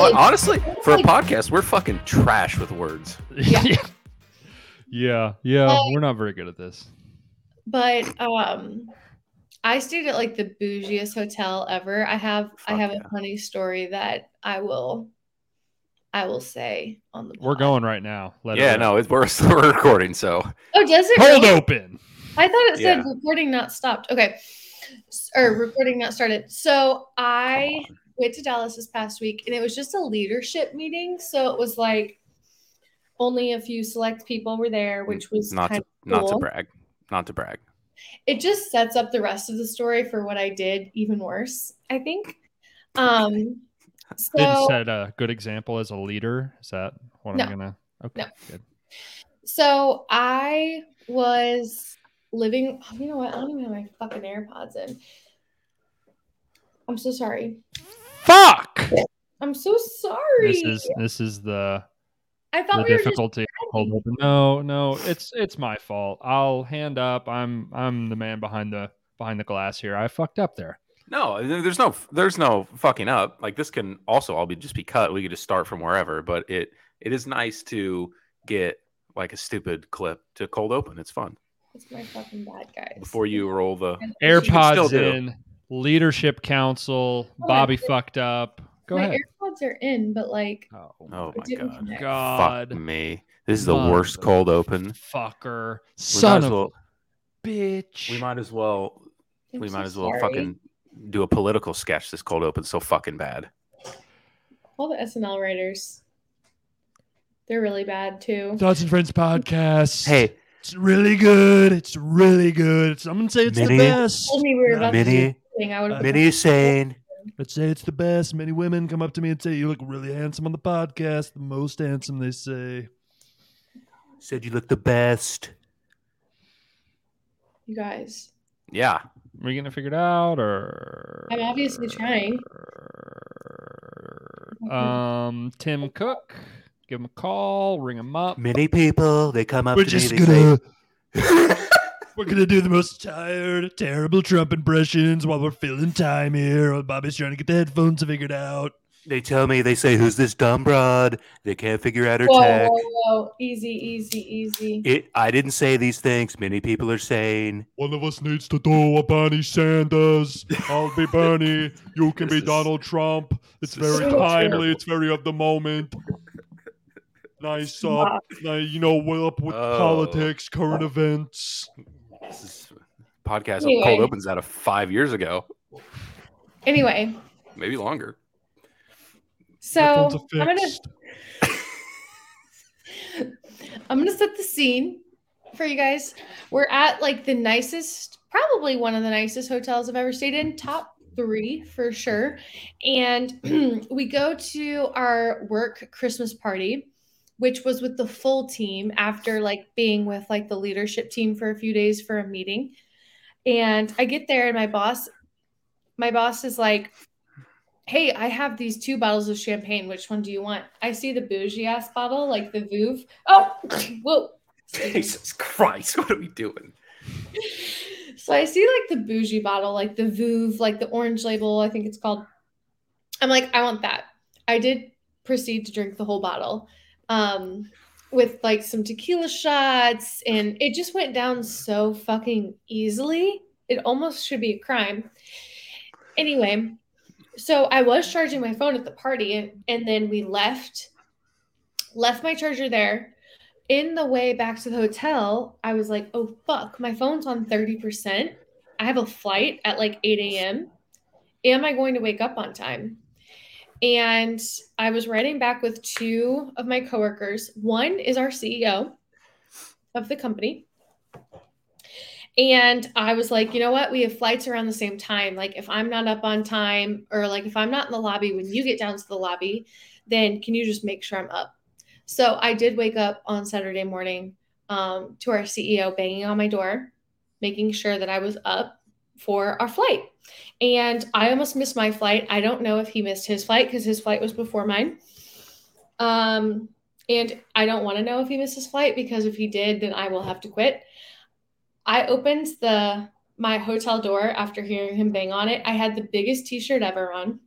like you know what? Honestly, for a podcast, we're fucking trash with words. Yeah. yeah, yeah, yeah. Uh, we're not very good at this. but um I stayed at like the bougiest hotel ever. I have I have yeah. a funny story that I will I will say on the We're going right now. Let yeah, rip. no, it's, we're still recording, so Oh, does it Hold really? open. I thought it said Yeah. recording not stopped. Okay. S- Or recording not started. So I Come on. Went to Dallas this past week and it was just a leadership meeting. So it was like only a few select people were there, which was not kind to not to brag, not to brag. it just sets up the rest of the story for what I did even worse, I think. Um so Didn't set a good example as a leader. Is that what No. I'm gonna? Okay, No. good. so I was living oh, you know what? I don't even have my fucking AirPods in. I'm so sorry. Fuck. I'm so sorry. This is this is the I the thought we were just difficulty. No, no, it's it's my fault. I'll hand up. I'm I'm the man behind the behind the glass here. I fucked up there. No, there's no there's no fucking up. Like this can also all be just be cut. We could just start from wherever, but it it is nice to get like a stupid clip to cold open. It's fun It's my fucking bad, guys. before you roll the. AirPods still do. in. Leadership council. Oh, Bobby did. fucked up. Go my ahead. AirPods are in, but like Oh, Oh my god! connect. God. Fuck me. This is the worst cold open. Fucker. We Son might as of well. bitch. We might as well. I'm we so might as well sorry. fucking do a political sketch. This cold open so fucking bad. all the SNL writers. They're really bad too. Thoughts and Friends podcast. Hey, it's really good. It's really good. Some would say it's Minnie? the best. Told me we were about Minnie, this thing. I would have Minnie is saying. Let's say it's the best. Many women come up to me and say, "You look really handsome on the podcast. The most handsome," they say. Said you look the best. you guys. Yeah. Are we gonna figure it out, or I'm obviously trying. Um, Tim Cook, give him a call, ring him up. Many people they come up We're to just me. Gonna say, we're gonna do the most tired, terrible Trump impressions while we're filling time here. While Bobby's trying to get the headphones figured out. they tell me they say, "Who's this dumb broad?" They can't figure out her Whoa, tech. whoa, whoa! Easy, easy, easy. It. I didn't say these things. Many people are saying. One of us needs to do a Bernie Sanders. I'll be Bernie. You can be is- Donald Trump. It's very so timely. terrible. It's very of the moment. Nice uh, Stop. up, ni- you know, well up with Oh. politics, current events. This is podcast Anyway. cold opens out of five years ago, Anyway, maybe longer. so I'm gonna. I'm gonna set the scene for you guys. We're at like the nicest, probably one of the nicest hotels I've ever stayed in, top three for sure. And we go to our work Christmas party, which was with the full team after like being with like the leadership team for a few days for a meeting. And I get there and my boss, my boss is like, Hey, I have these two bottles of champagne. Which one do you want? I see the bougie ass bottle, like the Veuve. Oh, whoa. Jesus Christ, what are we doing? So I see like the bougie bottle, like the Veuve, like the orange label, I think it's called. I'm like, I want that. I did proceed to drink the whole bottle um, with like some tequila shots, and it just went down so fucking easily. It almost should be a crime. Anyway, so I was charging my phone at the party, and, then we left, left my charger there in the way back to the hotel, I was like, oh fuck, my phone's on 30%. I have a flight at like 8 a.m. Am I going to wake up on time? And I was riding back with two of my coworkers. One is our CEO of the company. And I was like, you know what? We have flights around the same time. Like, if I'm not up on time, or like if I'm not in the lobby when you get down to the lobby, then can you just make sure I'm up? So I did wake up on Saturday morning um, to our CEO banging on my door, making sure that I was up for our flight. And I almost missed my flight. I don't know if he missed his flight because his flight was before mine. Um, and I don't want to know if he missed his flight because if he did, then I will have to quit. I opened the my hotel door after hearing him bang on it. I had the biggest t-shirt ever on.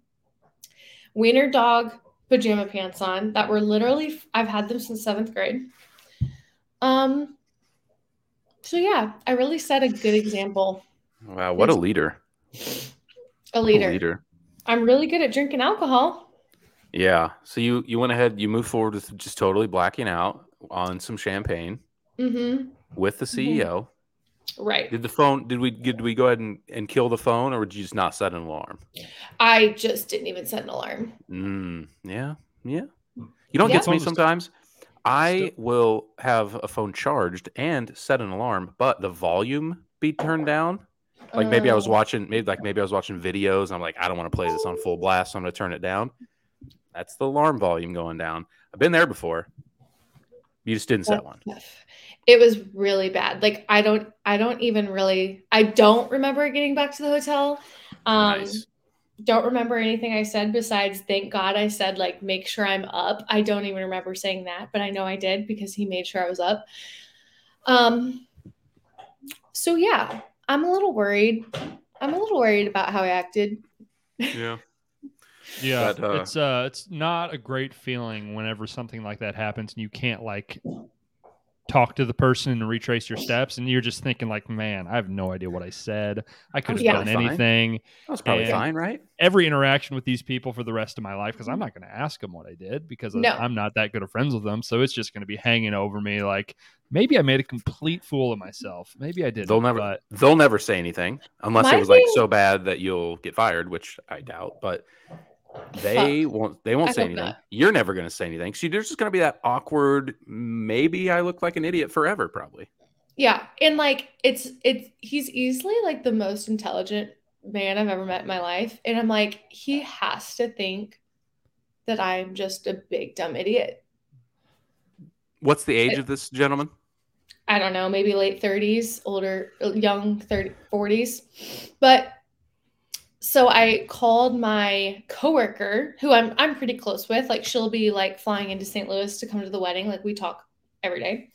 Wiener dog pajama pants on that were literally I've had them since seventh grade. Um. So yeah, I really set a good example. Wow, what a leader. A leader. A leader. I'm really good at drinking alcohol. Yeah. So you you went ahead, you moved forward with just totally blacking out on some champagne Mm-hmm. with the CEO. Right. Did the phone? Did we did we go ahead and, and kill the phone, or did you just not set an alarm? I just didn't even set an alarm. Mm, yeah, yeah. You don't Yeah. get to me sometimes. I will have a phone charged and set an alarm, but the volume be turned down. Like maybe I was Uh, watching, maybe like maybe I was watching videos. And I'm like, I don't want to play this on full blast, so I'm going to turn it down. That's the alarm volume going down. I've been there before. You just didn't set one. It was really bad. Like I don't I don't even really I don't remember getting back to the hotel. Um nice. don't remember anything I said besides thank God I said like make sure I'm up. I don't even remember saying that, but I know I did because he made sure I was up. Um so yeah, I'm a little worried. I'm a little worried about how I acted. Yeah. Yeah, But, uh, it's uh, it's not a great feeling whenever something like that happens and you can't like talk to the person and retrace your steps, and you're just thinking like, man, I have no idea what I said. I could have Yeah. done Fine. anything. That was probably And- fine, right? Every interaction with these people for the rest of my life, because I'm mm-hmm. not going to ask them what I did because No. I'm not that good of friends with them. So it's just going to be hanging over me. Like maybe I made a complete fool of myself. Maybe I didn't. They'll never But they'll never say anything unless My it was like so bad that you'll get fired, which I doubt. But they won't they won't I say anything. not. You're never going to say anything. So there's just going to be that awkward. Maybe I look like an idiot forever. Probably. Yeah, and like it's it's he's easily like the most intelligent man I've ever met in my life, and I'm like he has to think that I'm just a big dumb idiot. What's the age It- of this gentleman? I don't know, maybe late 30s, older young 30 40s. But so I called my coworker who I'm I'm pretty close with. Like she'll be like flying into St. Louis to come to the wedding. Like we talk every day.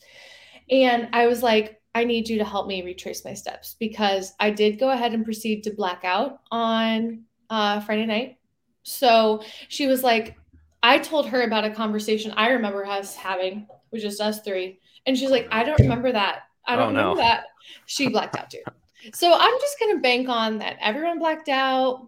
And I was like, I need you to help me retrace my steps because I did go ahead and proceed to black out on uh, Friday night. So she was like, I told her about a conversation I remember us having with just us three. And she's like, I don't remember that. I don't Oh, no. remember that. She blacked out too. So I'm just going to bank on that everyone blacked out.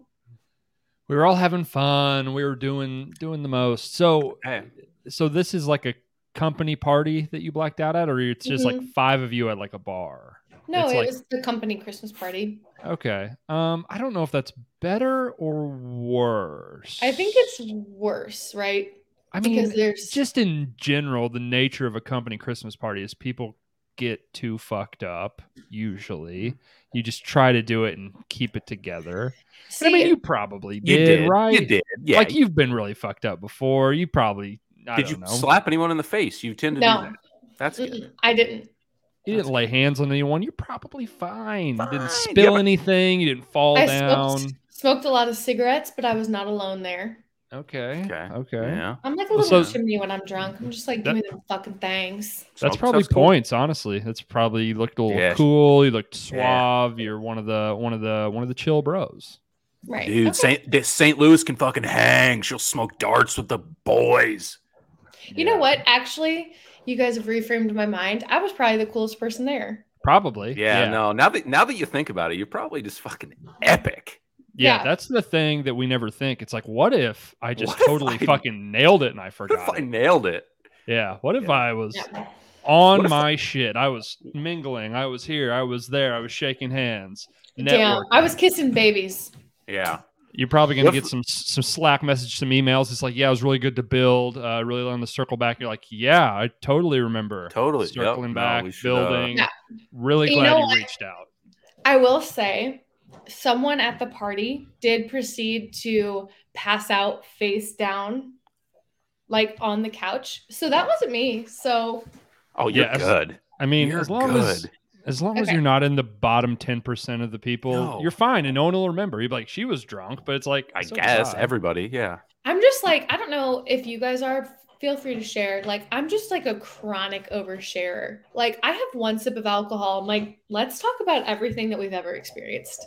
we were all having fun. We were doing doing the most. So Hey, so this is like a company party that you blacked out at, or it's just like Mhm. five of you at like a bar. No, It's it like- was the company Christmas party. Okay. Um, I don't know if that's better or worse. I think it's worse, right? I mean, because there's just in general, the nature of a company Christmas party is people get too fucked up. Usually, you just try to do it and keep it together. see, I mean, you probably you did, did, right? You did. Yeah. Like you've been really fucked up before. You probably. I did don't you know. slap anyone in the face? You tend to No. do that. That's good. I didn't. You didn't lay hands on anyone. You're probably fine. You didn't Yeah, spill but- anything. You didn't fall I down. smoked, smoked a lot of cigarettes, but I was not alone there. Okay. Okay. Okay. Yeah. I'm like a Well, little so- chimney when I'm drunk. I'm just like, That- give me them fucking things. That's Smoke probably stuff's cool. points, honestly. That's probably you looked a little Yeah. cool. You looked Yeah. suave. You're one of the one of the one of the chill bros. Right. Dude, Okay. Saint this St. Louis can fucking hang. She'll smoke darts with the boys. You know what? Actually, you guys have reframed my mind. I was probably the coolest person there. Probably. Yeah, no. Now that now that you think about it, you're probably just fucking epic. Yeah, Yeah. that's the thing that we never think. It's like, what if I just What totally I- fucking nailed it and I forgot? What if forgot? I nailed it? Yeah. What if Yeah. I was Yeah. on What if- my shit? I was mingling. I was here. I was there. I was shaking hands. Damn. I was kissing babies. Yeah. You're probably gonna What get some some Slack message, some emails. It's like, yeah, it was really good to build. Uh, really learned the circle back. You're like, yeah, I totally remember. Totally. Circling No, back, we should, uh, building. Yeah. Really You glad know you what? reached out. I will say, someone at the party did proceed to pass out face down, like on the couch. So that wasn't me. So Oh, you're good. I mean, You're as long good. as as long as you're not in the bottom ten percent of the people, No. you're fine, and no one will remember. You'd be like, she was drunk, but it's like, I so guess was I. everybody. Yeah. I'm just like, I don't know if you guys are. Feel free to share. Like, I'm just like a chronic oversharer. Like, I have one sip of alcohol. I'm like, let's talk about everything that we've ever experienced.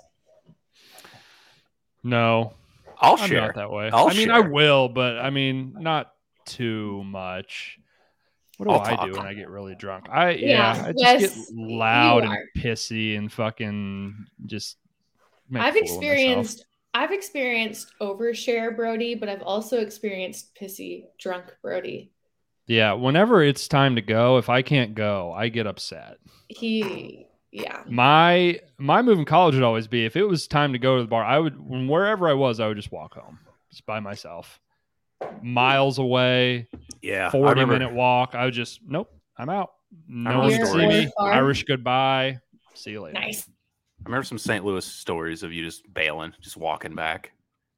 No, I'll I'm share. not that way. I'll I mean, I will, but I mean, not too much. What do I'll I talk. do when I get really drunk? I yeah, Yeah, I just Wes, get loud and pissy and fucking just. make a I've fool of experienced I've experienced overshare Brody, but I've also experienced pissy drunk Brody. Yeah, whenever it's time to go, if I can't go, I get upset. He yeah. My my move in college would always be if it was time to go to the bar, I would wherever I was, I would just walk home, just by myself, miles away, Yeah, forty minute walk. I would just nope, I'm out. No remember one can see me. Or. Irish goodbye. See you later. Nice. I remember some St. Louis stories of you just bailing, just walking back.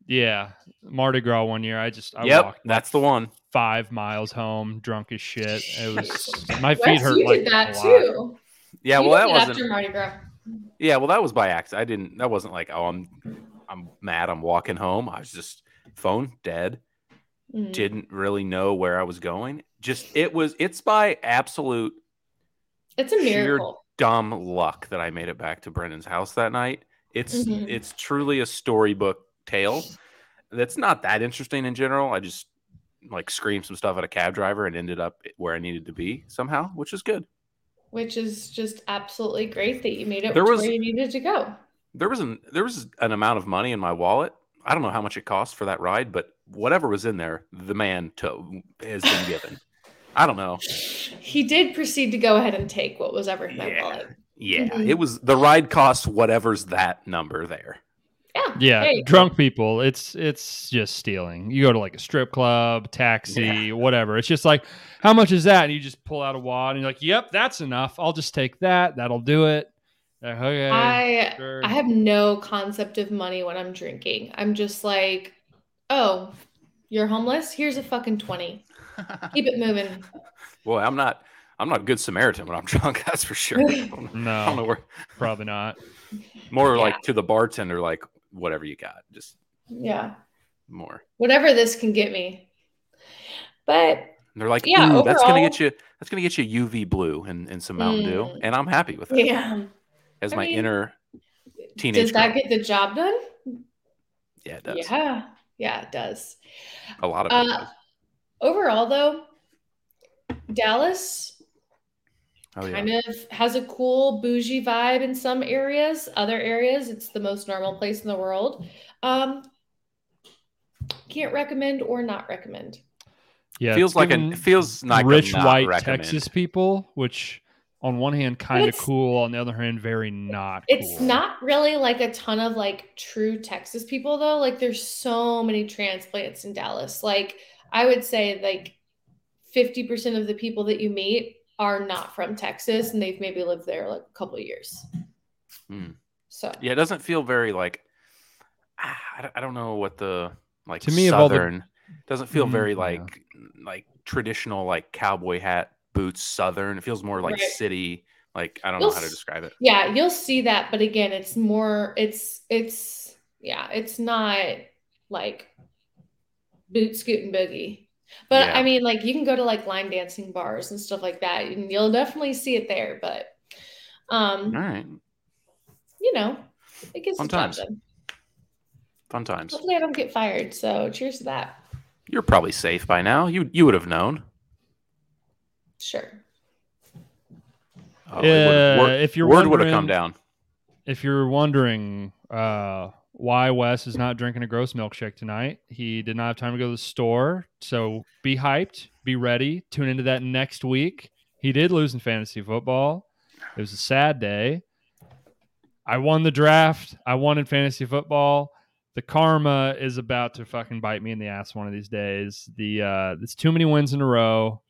Yeah, Mardi Gras one year. I just I yep, walked that's the one. five miles home, drunk as shit. It was my feet Wes, hurt you like did that a lot. too. Yeah, You well, that wasn't. after Mardi Gras. Yeah, well, that was by accident. I didn't. That wasn't like, oh, I'm, I'm mad. I'm walking home. I was just phone dead. Mm. Didn't really know where I was going. Just it was. It's by absolute It's a miracle. dumb luck that I made it back to Brendan's house that night. It's Mhm. it's truly a storybook tale. That's not that interesting in general. I just like screamed some stuff at a cab driver and ended up where I needed to be somehow, which is good. Which is just absolutely great that you made it There was- where you needed to go. There was an there was an amount of money in my wallet. I don't know how much it cost for that ride, but whatever was in there, the man to, has been given. I don't know. He did proceed to go ahead and take what was ever in my Yeah. wallet. Yeah, Mhm. it was the ride costs whatever's that number there. Yeah. Yeah, there you go. drunk people, it's it's just stealing. You go to like a strip club, taxi, whatever. It's just like, how much is that? And you just pull out a wad and you're like, yep, that's enough. I'll just take that. That'll do it. Like, okay. I sure. I have no concept of money when I'm drinking. I'm just like, oh, you're homeless? Here's a fucking 20. Keep it moving. Boy, I'm not I'm not a good Samaritan when I'm drunk, that's for sure. I don't know, I don't know no, where probably not. more Yeah. like to the bartender, like whatever you got, just Yeah. more. Whatever this can get me. But And they're like, Yeah, ooh, that's gonna get you that's gonna get you UV blue and, and some Mountain Dew. Mm. And I'm happy with it. yeah. As I my mean, inner teenage Does that girl. get the job done? Yeah, it does. Yeah. Yeah, it does. A lot of it Uh. Overall though, Dallas Oh yeah. kind of has a cool bougie vibe in some areas. Other areas, it's the most normal place in the world. Um, can't recommend or not recommend. Yeah, feels like a it feels like a rich not white recommend. Texas people, which on one hand kind of cool, on the other hand very not. It's cool. not really like a ton of like true Texas people though. Like there's so many transplants in Dallas. Like I would say like 50% of the people that you meet are not from Texas and they've maybe lived there like a couple of years. Hmm. So Yeah, it doesn't feel very like ah, I don't- I don't know what the like To me, of all the- southern doesn't feel Mm, very yeah. like like traditional like cowboy hat boots southern. It feels more like Right. city. Like I don't You'll know how to describe it. yeah, you'll see that, but again, it's more it's it's yeah, it's not like boot scoot and boogie. But Yeah. I mean, like you can go to like line dancing bars and stuff like that, and you'll definitely see it there. But um, All right, you know, it gets Fun times. fun times. Hopefully, I don't get fired. So, cheers to that. You're probably safe by now. You you would have known. Sure. Oh, Yeah, word, if you're word would have come down. if you're wondering uh, why Wes is not drinking a gross milkshake tonight, he did not have time to go to the store. So be hyped, be ready, tune into that next week. He did lose in fantasy football. It was a sad day. I won the draft. I won in fantasy football. The karma is about to fucking bite me in the ass one of these days. The uh, it's too many wins in a row.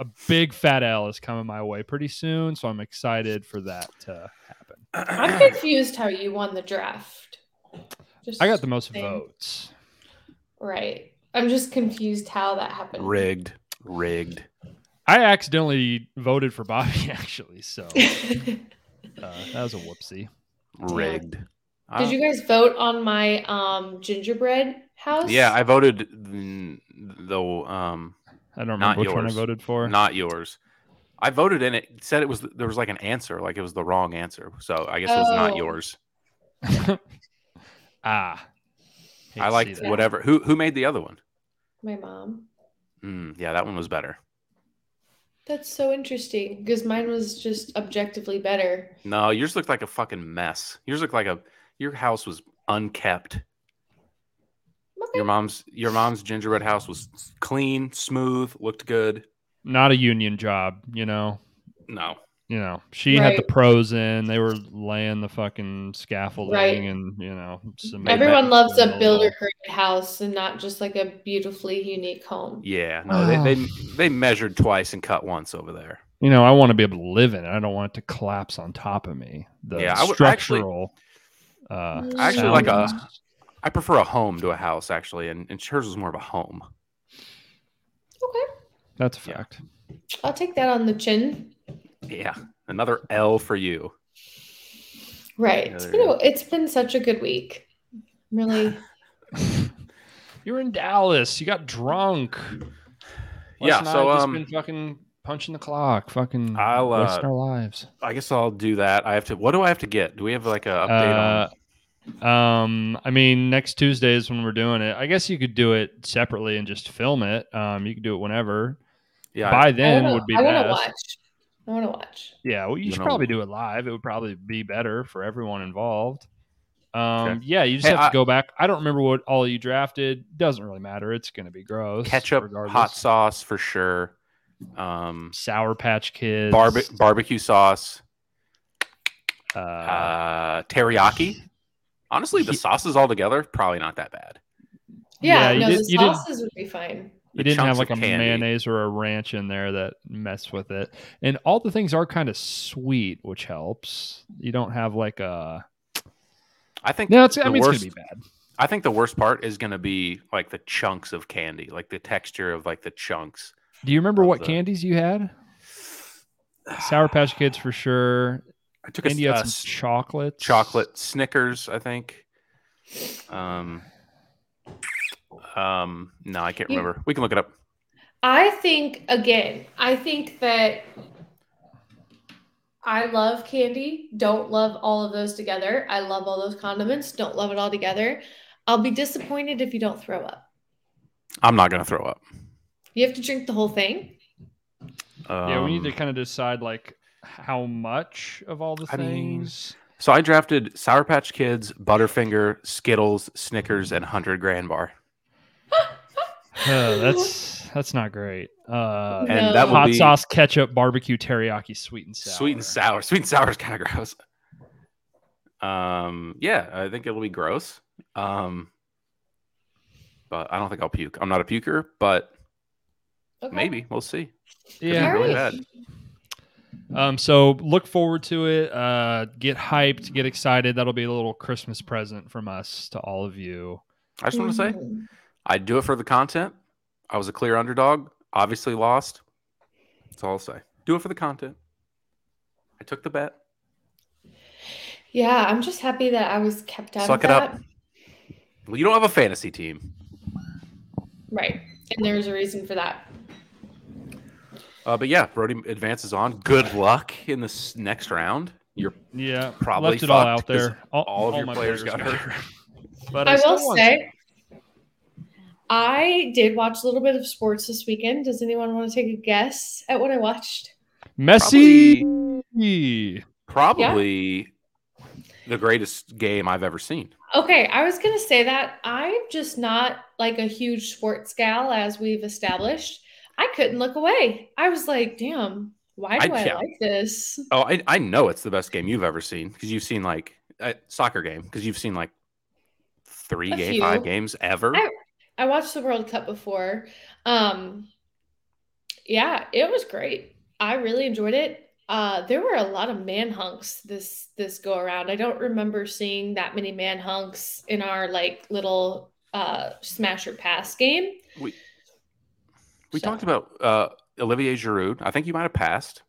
A big fat L is coming my way pretty soon, so I'm excited for that to happen. I'm confused how you won the draft. Just I got the most Same. votes. right. I'm just confused how that happened. rigged, rigged. I accidentally voted for Bobby, actually. So uh, that was a whoopsie. rigged. Did you guys vote on my um gingerbread house? Yeah, I voted though. Um, I don't Not remember which one I voted for. not yours. I voted and it said it was there was like an answer, like it was the wrong answer. So I guess it was not Oh. yours. ah, Hate I to liked whatever. Who who made the other one? My mom. Mm, yeah, that one was better. That's so interesting because mine was just objectively better. No, yours looked like a fucking mess. Yours looked like a your house was unkept. Okay. Your mom's your mom's gingerbread house was clean, smooth, looked good. Not a union job, you know. No, You know, she had the pros in. They were laying the fucking scaffolding, Right. and you know, cement Everyone loves a builder created house and not just like a beautifully unique home. yeah, no, they, they they measured twice and cut once over there. You know, I want to be able to live in it. I don't want it to collapse on top of me. The Yeah, I would- actually- structural. uh, I actually like a, I prefer a home to a house actually, and, and hers was more of a home. Okay. That's a Yeah. fact. I'll take that on the chin. Yeah, another L for you. Right. Yeah, it's there been you a, it's been such a good week. I'm really You were in Dallas. You got drunk. Yeah, Last so, night, just um, been fucking punching the clock, fucking I'll, uh, wasting our lives. I guess I'll do that. I have to. What do I have to get? Do we have like a update on? Uh, um, I mean, next Tuesday is when we're doing it. I guess you could do it separately and just film it. Um, you could do it whenever. Yeah, By I then wanna, would be I want to best. watch. I want to watch. Yeah, well, you, You should know- probably do it live. It would probably be better for everyone involved. Um, Okay. yeah, you just Hey, have to go back. I don't remember what all you drafted. Doesn't really matter. It's going to be gross. ketchup, regardless. hot sauce for sure. Um, Sour Patch Kids, barbe- barbecue sauce, uh, uh, teriyaki. Honestly, the sauces all together probably not that bad. Yeah, you no, did- the you didn't- sauces would be fine. You didn't have like a candy. mayonnaise or a ranch in there that messed with it. And all the things are kind of sweet, which helps. You don't have like a I think. No, it's I the mean worst, it's gonna be bad. I think the worst part is going to be like the chunks of candy, like the texture of like the chunks. Do you remember what the- candies you had? Sour Patch Kids for sure. I took a, And you had uh, chocolates. chocolate Snickers, I think. Um, um, no, I can't You- remember. We can look it up. I think again, I think that I love candy. Don't love all of those together. I love all those condiments. Don't love it all together. I'll be disappointed if you don't throw up. I'm not going to throw up. You have to drink the whole thing. Yeah, we need to Um, kind of decide like how much of all the I mean, things. So I drafted Sour Patch Kids, Butterfinger, Skittles, Snickers, and Hundred Grand Bar. Uh, that's that's not great. Uh, And No. that will hot be sauce, ketchup, barbecue, teriyaki, sweet and sour. sweet and sour. Sweet and sour is kind of gross. Um, yeah, I think it'll be gross. Um, but I don't think I'll puke. I'm not a puker, but Okay. maybe we'll see. Yeah. really bad. Um, so look forward to it. Uh, get hyped, get excited. That'll be a little Christmas present from us to all of you. I just want to say Mhm. I'd do it for the content. I was a clear underdog, obviously lost. That's all I'll say. Do it for the content. I took the bet. Yeah, I'm just happy that I was kept out Suck of it up. that. Well, you don't have a fantasy team. Right. And there's a reason for that. Uh, but yeah, Brody advances on. Good luck in this next round. You're Yeah, Probably left it all out there. all of your my players got hurt. But I still will won say, I did watch a little bit of sports this weekend. Does anyone want to take a guess at what I watched? Messi. probably the greatest game I've ever seen. Okay, I was gonna say that I'm just not like a huge sports gal, as we've established. I couldn't look away. I was like, damn, why do I- I, yeah. like this? Oh, I, I know it's the best game you've ever seen because you've seen like a soccer game because you've seen like three A game, few. five games ever. I- I watched the World Cup before. Um, yeah, it was great. I really enjoyed it. Uh, there were a lot of man hunks this this go around. I don't remember seeing that many man hunks in our like little uh smash or pass game. we we So- talked about uh, Olivier Giroud. I think you might have passed.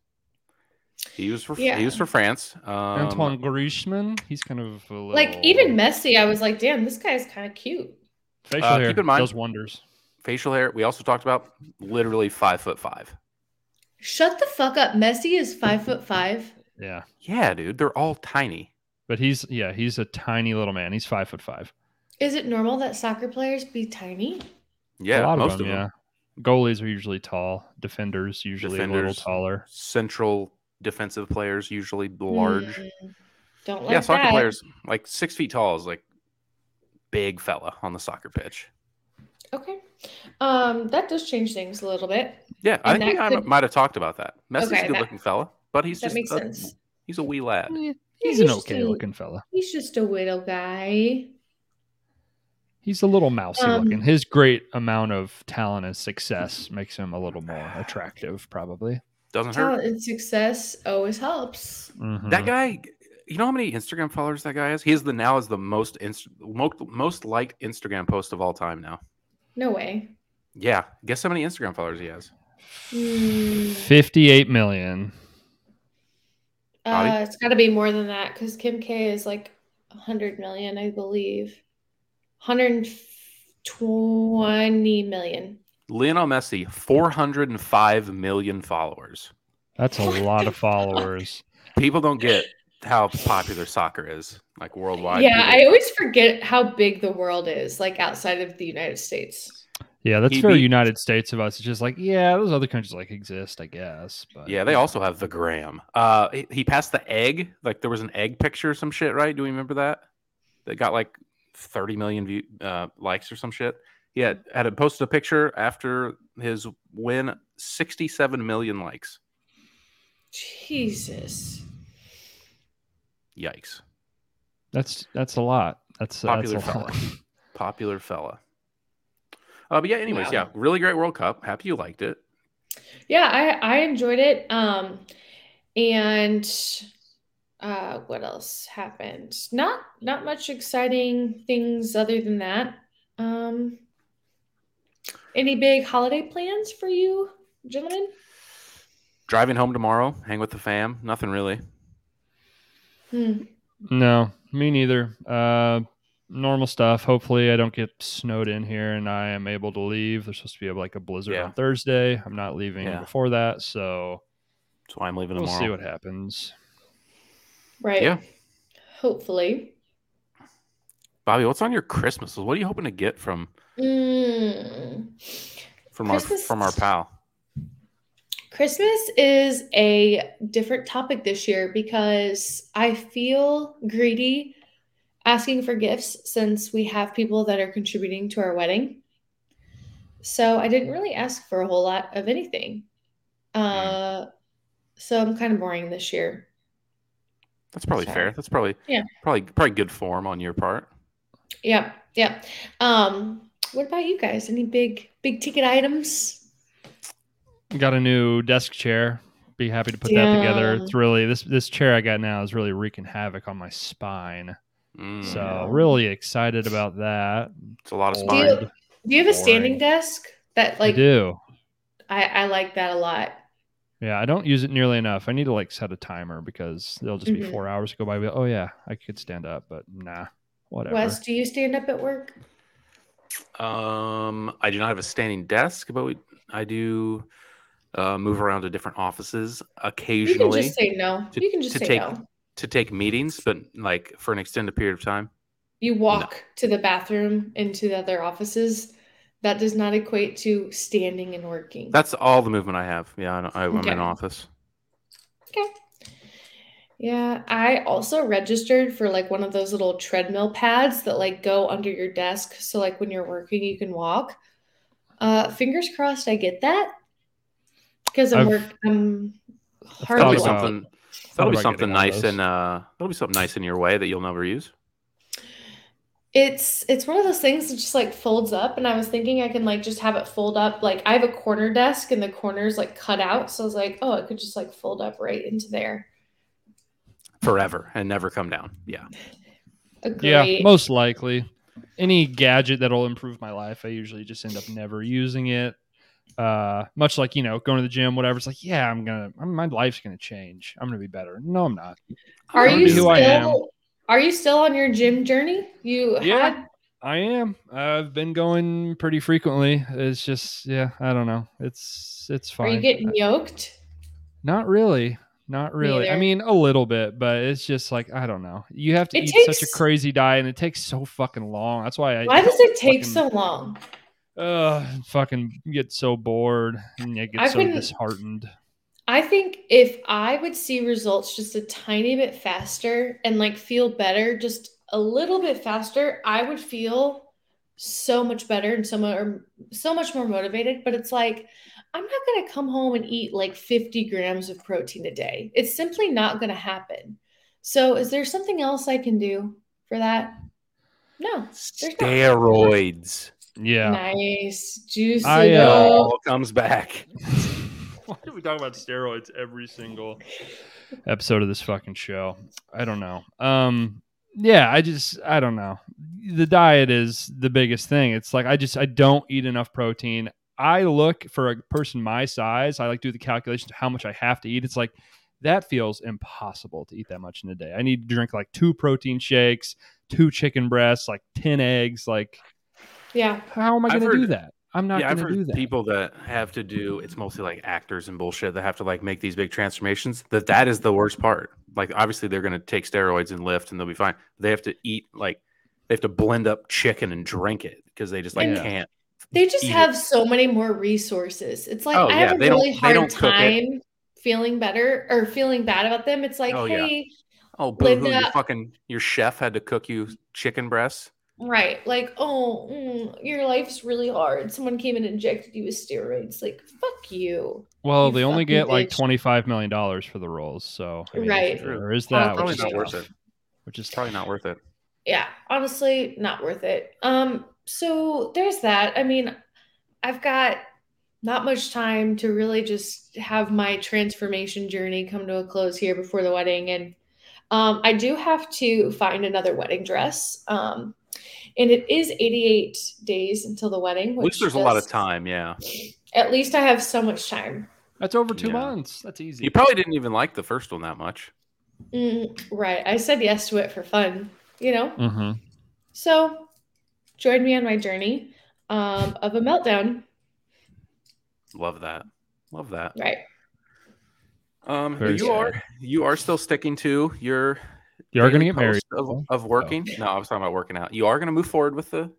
He was for Yeah. he was for France. Um, Antoine Griezmann. He's kind of a little, Like even Messi, I was like, damn, this guy's kind of cute. Facial Uh, hair keep in mind- does wonders. facial hair. We also talked about literally five foot five. Shut the fuck up. Messi is five foot five. Yeah, Yeah, dude, they're all tiny. but he's yeah he's a tiny little man. He's five foot five. Is it normal that soccer players be tiny? Yeah, a lot most of them, yeah. Goalies are usually tall. Defenders usually a little taller. Central defensive players usually large. Hmm, Don't like yeah, soccer that. players like six feet tall is like big fella on the soccer pitch. Okay. Um, that does change things a little bit. Yeah, I think we might- could- might have talked about that. Messi's Okay, a that- good looking fella, but he's that just makes a- sense. he's a wee lad. Yeah, He's an he's just okay a- looking fella. He's just a little guy. He's a little mousy Um, looking. His great amount of talent and success makes him a little more attractive, probably. Doesn't hurt. Talent and success always helps. Mhm. That guy, you know how many Instagram followers that guy has? He is the now is the most inst- most, most liked Instagram post of all time now. No way. Yeah, guess how many Instagram followers he has? Hmm. 58 million. Bobby? Uh, it's got to be more than that because Kim K is like 100 million, I believe. 120 million. Lionel Messi, 405 million followers. That's a lot of followers. People don't get how popular soccer is, like worldwide. yeah, People- I always forget how big the world is, like outside of the United States. Yeah, that's He very beat- United States of us. It's just like, yeah, those other countries like exist, I guess. But Yeah, they also have the gram. Uh, he, he passed the egg. Like there was an egg picture or some shit, right? Do we remember that? That got like 30 million view, uh, likes or some shit. He had, had posted a picture after his win, 67 million likes. Jesus. Yikes. that's that's a lot. That's Popular that's a fella. lot. Popular fella. Uh, but yeah, anyways, Wow. yeah, really great World Cup. Happy you liked it. Yeah, I I enjoyed it. Um, and uh, what else happened? Not not much exciting things other than that. Um, any big holiday plans for you, gentlemen? Driving home tomorrow, hang with the fam. Nothing really. Hmm. No, me neither. Uh, normal stuff. Hopefully, I don't get snowed in here and I am able to leave. There's supposed to be like a blizzard Yeah. on Thursday. I'm not leaving Yeah. before that, so That's why I'm leaving we'll tomorrow. see what happens. Right. Yeah. Hopefully. Bobby, what's on your Christmas? What are you hoping to get from Mm. from our from our pal? Christmas is a different topic this year because I feel greedy asking for gifts since we have people that are contributing to our wedding. So I didn't really ask for a whole lot of anything. Uh, so I'm kind of boring this year. That's probably So- fair. That's probably Yeah. probably probably good form on your part. Yeah, yeah. Um, what about you guys? Any big big ticket items? Got a new desk chair. Be happy to put that together. It's really this this chair I got now is really wreaking havoc on my spine. Mm, So really excited about that. it's a lot of Do spine. you- Do you have a standing Boring. desk? That like I like do. I, I like that a lot. Yeah, I don't use it nearly enough. I need to like set a timer because there'll just be Mhm. four hours go by. I'll oh yeah, I could stand up, but nah, whatever. Wes, do you stand up at work? Um, I do not have a standing desk, but we, I do uh, move around to different offices occasionally. You can just say no. to- you can just to say take- no. to take meetings, but like for an extended period of time. You walk to the bathroom into the other offices. That does not equate to standing and working. That's all the movement I have. Yeah, I, don't- I, I'm Okay. in office. okay. Yeah, I also registered for like one of those little treadmill pads that like go under your desk. So like when you're working, you can walk. Uh, fingers crossed, I get that because I'm I've- work. I'm thought That'll be something. That'll be something getting one of nice and uh, that'll be something nice in your way that you'll never use. It's it's one of those things that just like folds up, and I was thinking I can like just have it fold up. Like I have a corner desk, and the corner's like cut out, so I was like, oh, it could just like fold up right into there. forever and never come down. Yeah. Agree. Yeah, most likely. Any gadget that'll improve my life, I usually just end up never using it. Uh, much like you know, going to the gym, whatever. It's like, yeah, I'm gonna, I'm, my life's gonna change. I'm gonna be better. No, I'm not. Are I'm you gonna who I am. still? Are you still on your gym journey? You Yeah. had I am. I've been going pretty frequently. It's just, yeah, I don't know. It's, it's fine are you getting yoked? Not really. Not really. I mean, a little bit, but it's just like I don't know. You have to It eat such a crazy diet, and it takes so fucking long. That's why I. Why does it take fucking- so long? Ugh, fucking get so bored and you get I so disheartened. I think if I would see results just a tiny bit faster and like feel better just a little bit faster, I would feel so much better and so more so much more motivated. But it's like I'm not gonna come home and eat like 50 grams of protein a day. It's simply not gonna happen. So is there something else I can do for that? No. There's not. Steroids. Yeah. Nice. Juicy. I, uh, all comes back. Why do we talk about steroids every single episode of this fucking show? I don't know. Um, yeah, I just I don't know. The diet is the biggest thing. It's like I just I don't eat enough protein. I look for a person my size. I like do the calculations to how much I have to eat. It's like that feels impossible to eat that much in a day. I need to drink like two protein shakes, two chicken breasts, like ten eggs. Like Yeah. how am I going to do that? I'm not yeah, I've going to heard do that. people that have to do it's mostly like actors and bullshit that have to like make these big transformations. That that is the worst part. Like obviously they're gonna take steroids and lift and they'll be fine. They have to eat like they have to blend up chicken and drink it because they just like Yeah. can't. They just eat it. have so many more resources. It's like Oh, I yeah, have a they don't- really hard don't time feeling better or feeling bad about them. It's like, Oh, yeah. hey, Oh, boo hoo! Your fucking your chef had to cook you chicken breasts. Right, like, oh, mm, your life's really hard. Someone came and injected you with steroids. Like, fuck you. Well, You they only fucking get like twenty five million dollars for the roles, so I mean, Right. there is that, Probably which is not worth it. Which is probably not worth it. Yeah, honestly, not worth it. Um, so there's that. I mean, I've got not much time to really just have my transformation journey come to a close here before the wedding. And um, I do have to find another wedding dress. Um, and it is 88 days until the wedding. At Which least there's a lot of time. Yeah, At least I have so much time. That's over two Yeah. months. That's easy. you probably didn't even like the first one that much. Mm, right. I said yes to it for fun, you know? hmm So join me on my journey um, of a meltdown. Love that. Love that. Right. Um, Very you sad. are you are still sticking to your You are going to get married. of, of working. No, I was talking about working out. You are going to move forward with the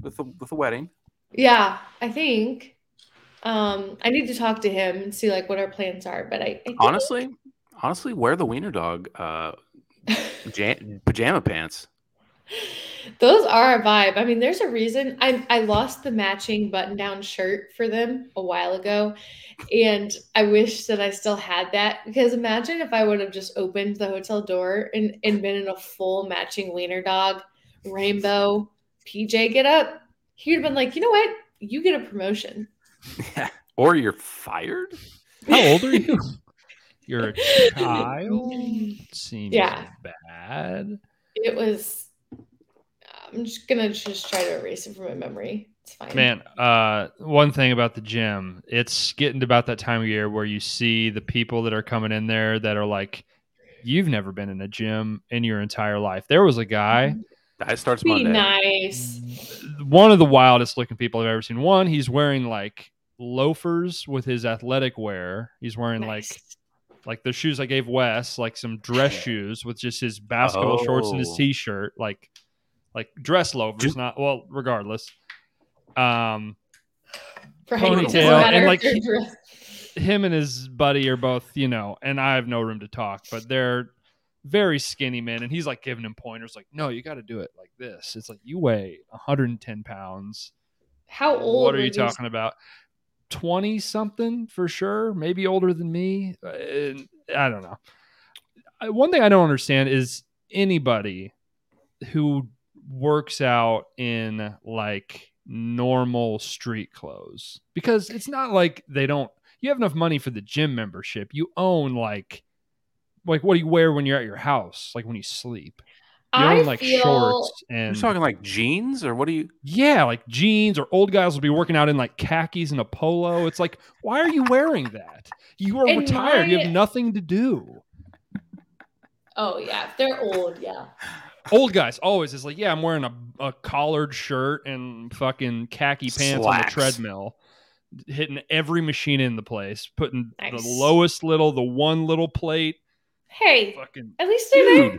with the with the wedding. Yeah, I think. Um, I need to talk to him and see like what our plans are. But I, I think- Honestly, honestly, wear the wiener dog uh, jam- pajama pants. Those are a vibe. I mean, there's a reason I I lost the matching button down shirt for them a while ago, and I wish that I still had that because imagine if I would have just opened the hotel door and and been in a full matching wiener dog rainbow PJ get up. He'd have been like, you know what? You get a promotion. Yeah. or you're fired. How old are you? You're a child. Seems Yeah. bad. It was. I'm just gonna just try to erase it from my memory. It's fine. Man, uh, one thing about the gym, it's getting to about that time of year where you see the people that are coming in there that are like, you've never been in a gym in your entire life. There was a guy, That starts be Monday. nice. one of the wildest looking people I've ever seen. One, he's wearing like loafers with his athletic wear. He's wearing like Nice. like the shoes I gave Wes, like some dress shoes with just his basketball shorts and his Oh. t-shirt, like like dress loafers, Do- not well, regardless. Um For him, ponytail, and, like, he- him and his buddy are both, you know, and I have no room to talk, but they're very skinny men, and he's like giving him pointers, like, "No, you got to do it like this." It's like you weigh 110 pounds. How old? What are were you these- talking about? 20 something for sure, maybe older than me. Uh, I don't know. One thing I don't understand is anybody who works out in like normal street clothes because it's not like they don't you have enough money for the gym membership you own like like what do you wear when you're at your house like when you sleep you I own like feel shorts You're talking like jeans, or what do you? yeah, like jeans or old guys will be working out in like khakis and a polo. It's like, why are you wearing that? You are And retired. You have nothing to do. Oh yeah, if they're old. Yeah. Old guys always is like, yeah, I'm wearing a, a collared shirt and fucking khaki pants on the treadmill. hitting every machine in the place, putting Nice. the lowest little, the one little plate. Hey, Fucking at least they're Dude, there.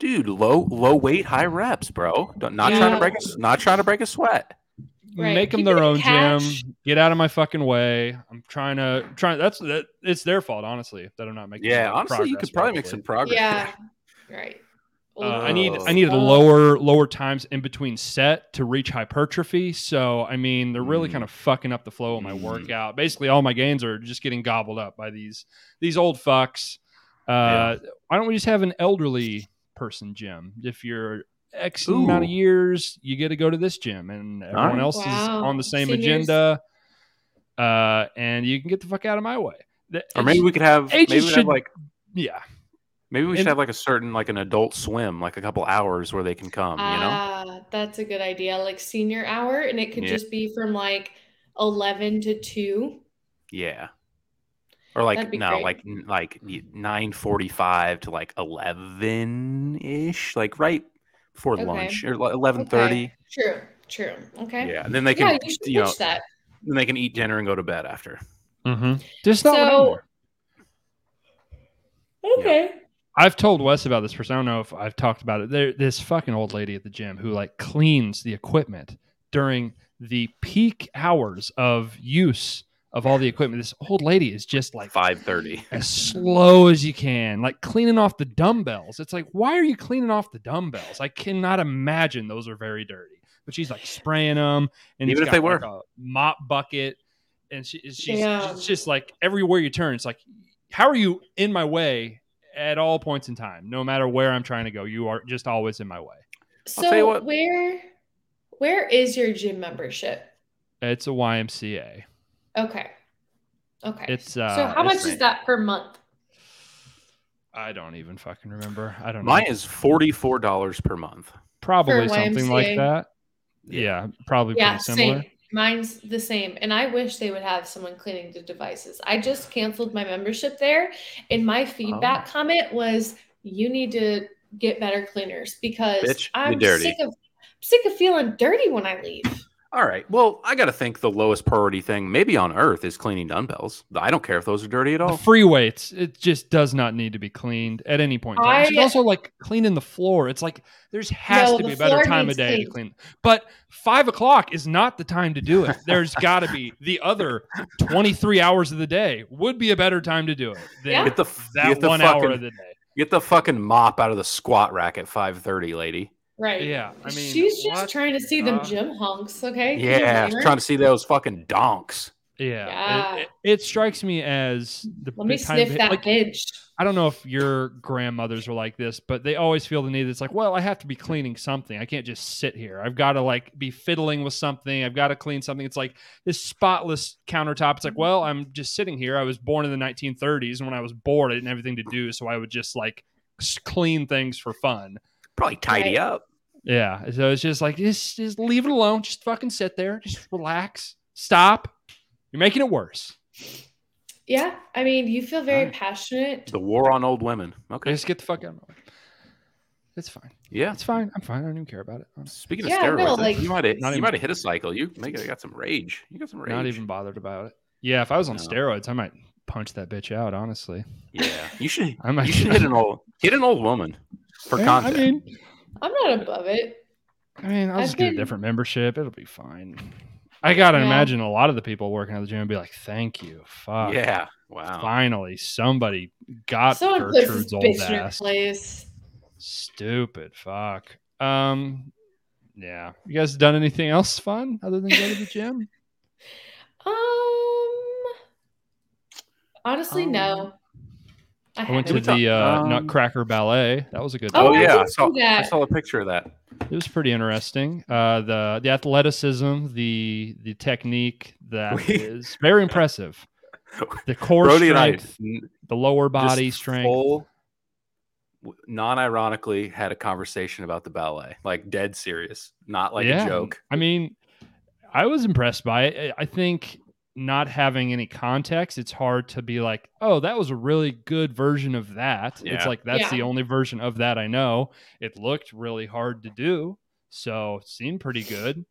dude, low low weight, high reps, bro. Don't- Not trying to break a not trying to break a sweat. Right. make them their own cash. gym. Get out of my fucking way. I'm trying to trying. That's that. It's their fault, honestly, that I'm not making. Yeah, any honestly, you progress, could probably make some progress. Yeah. Right. Uh, I need Oh. I need Uh, lower lower times in between set to reach hypertrophy. So I mean, they're really Mm. kind of fucking up the flow of my Mm. workout. Basically, all my gains are just getting gobbled up by these these old fucks. Uh, Why don't we just have an elderly person gym? If you're X amount of years, you get to go to this gym, and everyone right. else is on the same Seniors. agenda. Uh, and you can get the fuck out of my way. The- Or maybe we could have Ages maybe we should- have like yeah, maybe we should And- have like a certain like an adult swim, like a couple hours where they can come. You know, Ah, that's a good idea. Like senior hour, and it could Yeah. just be from like 11 to 2. yeah. Or like no, great. like like nine forty five to like eleven ish, like right before Okay. lunch or eleven thirty. Okay. True, true. Okay. Yeah, and then they Yeah, can you should you know that. then they can eat dinner and go to bed after. mm-hmm. just not. So- there. Okay. I've told Wes about this person. I don't know if I've talked about it. There, this fucking old lady at the gym who like cleans the equipment during the peak hours of use of all the equipment. This old lady is just like Five thirty. as slow as you can, like cleaning off the dumbbells. It's like, why are you cleaning off the dumbbells? I cannot imagine those are very dirty. But she's like spraying them, and Even it's if they got, were. like, a mop bucket, and she, she's Damn. it's just like everywhere you turn, it's like, how are you in my way at all points in time? No matter where I'm trying to go, you are just always in my way. So tell you what. where where is your gym membership? It's a YMCA. Okay. Okay. It's uh, so how much it's- is that per month? I don't even fucking remember. I don't Mine know. Mine is forty four dollars per month. probably for something like that. Yeah, probably Yeah, pretty similar. same. Mine's the same. And I wish they would have someone cleaning the devices. I just canceled my membership there. And my feedback Oh. comment was you need to get better cleaners because Bitch, I'm dirty. sick of sick of feeling dirty when I leave. All right. Well, I got to think the lowest priority thing maybe on earth is cleaning dumbbells. I don't care if those are dirty at The all. free weights, it just does not need to be cleaned at any point. In time. It's also like cleaning the floor. It's like there's has No, to the be a better time of needs day to clean. But five o'clock is not the time to do it. There's got to be the other 23 hours of the day would be a better time to do it than Yeah. Get the that get the one fucking hour of the day. get the fucking mop out of the squat rack at five thirty, lady. Right. Yeah, I mean, she's just what? trying to see them Uh, gym hunks, okay? Yeah, trying to see those fucking donks. Yeah, Yeah. It, it, it strikes me as the Let me the sniff of- that like, bitch. I don't know if your grandmothers were like this, but they always feel the need. It's like, well, I have to be cleaning something. I can't just sit here. I've got to like be fiddling with something. I've got to clean something. It's like this spotless countertop. It's like, well, I'm just sitting here. I was born in the 1930s, and when I was bored, I didn't have anything to do, so I would just like clean things for fun. Probably tidy Right. up. Yeah, so it's just like just just leave it alone. Just fucking sit there. Just relax. Stop. You're making it worse. Yeah, I mean, you feel very Alright. passionate. The war on old women. Okay. Just get the fuck out of my way. It's fine. Yeah. It's fine. I'm fine. I don't even care about it. honestly. Speaking of Yeah, no, steroids, like- you might have Not you even- might have hit a cycle. You make you got some rage. You got some rage. Not even bothered about it. Yeah, if I was on No. steroids, I might punch that bitch out. Honestly, Yeah. You should I might. you should hit an old hit an old woman for Yeah, content. I mean, I'm not above it. I mean, I'll I've just get a different membership. It'll be fine. I gotta Yeah. imagine a lot of the people working at the gym would be like, "Thank you, fuck, yeah. Wow. finally somebody got Someone puts this Gertrude's old bitch in her ass." place. Stupid fuck. Um, yeah. You guys done anything else fun other than go to the gym? Um, honestly, no. I, I went to the uh, um, Nutcracker Ballet. That was a good. Oh, Oh, I yeah, I saw I saw a picture of that. It was pretty interesting. Uh, the the athleticism, the the technique that We- is very impressive. The core Brody and I strength, the lower body strength. full, non-ironically had a conversation about the ballet, like dead serious, not like Yeah. a joke. I mean, I was impressed by it. I I think not having any context, it's hard to be like, oh, that was a really good version of that. It's like that's Yeah. the only version of that I know. It looked really hard to do, so it seemed pretty good.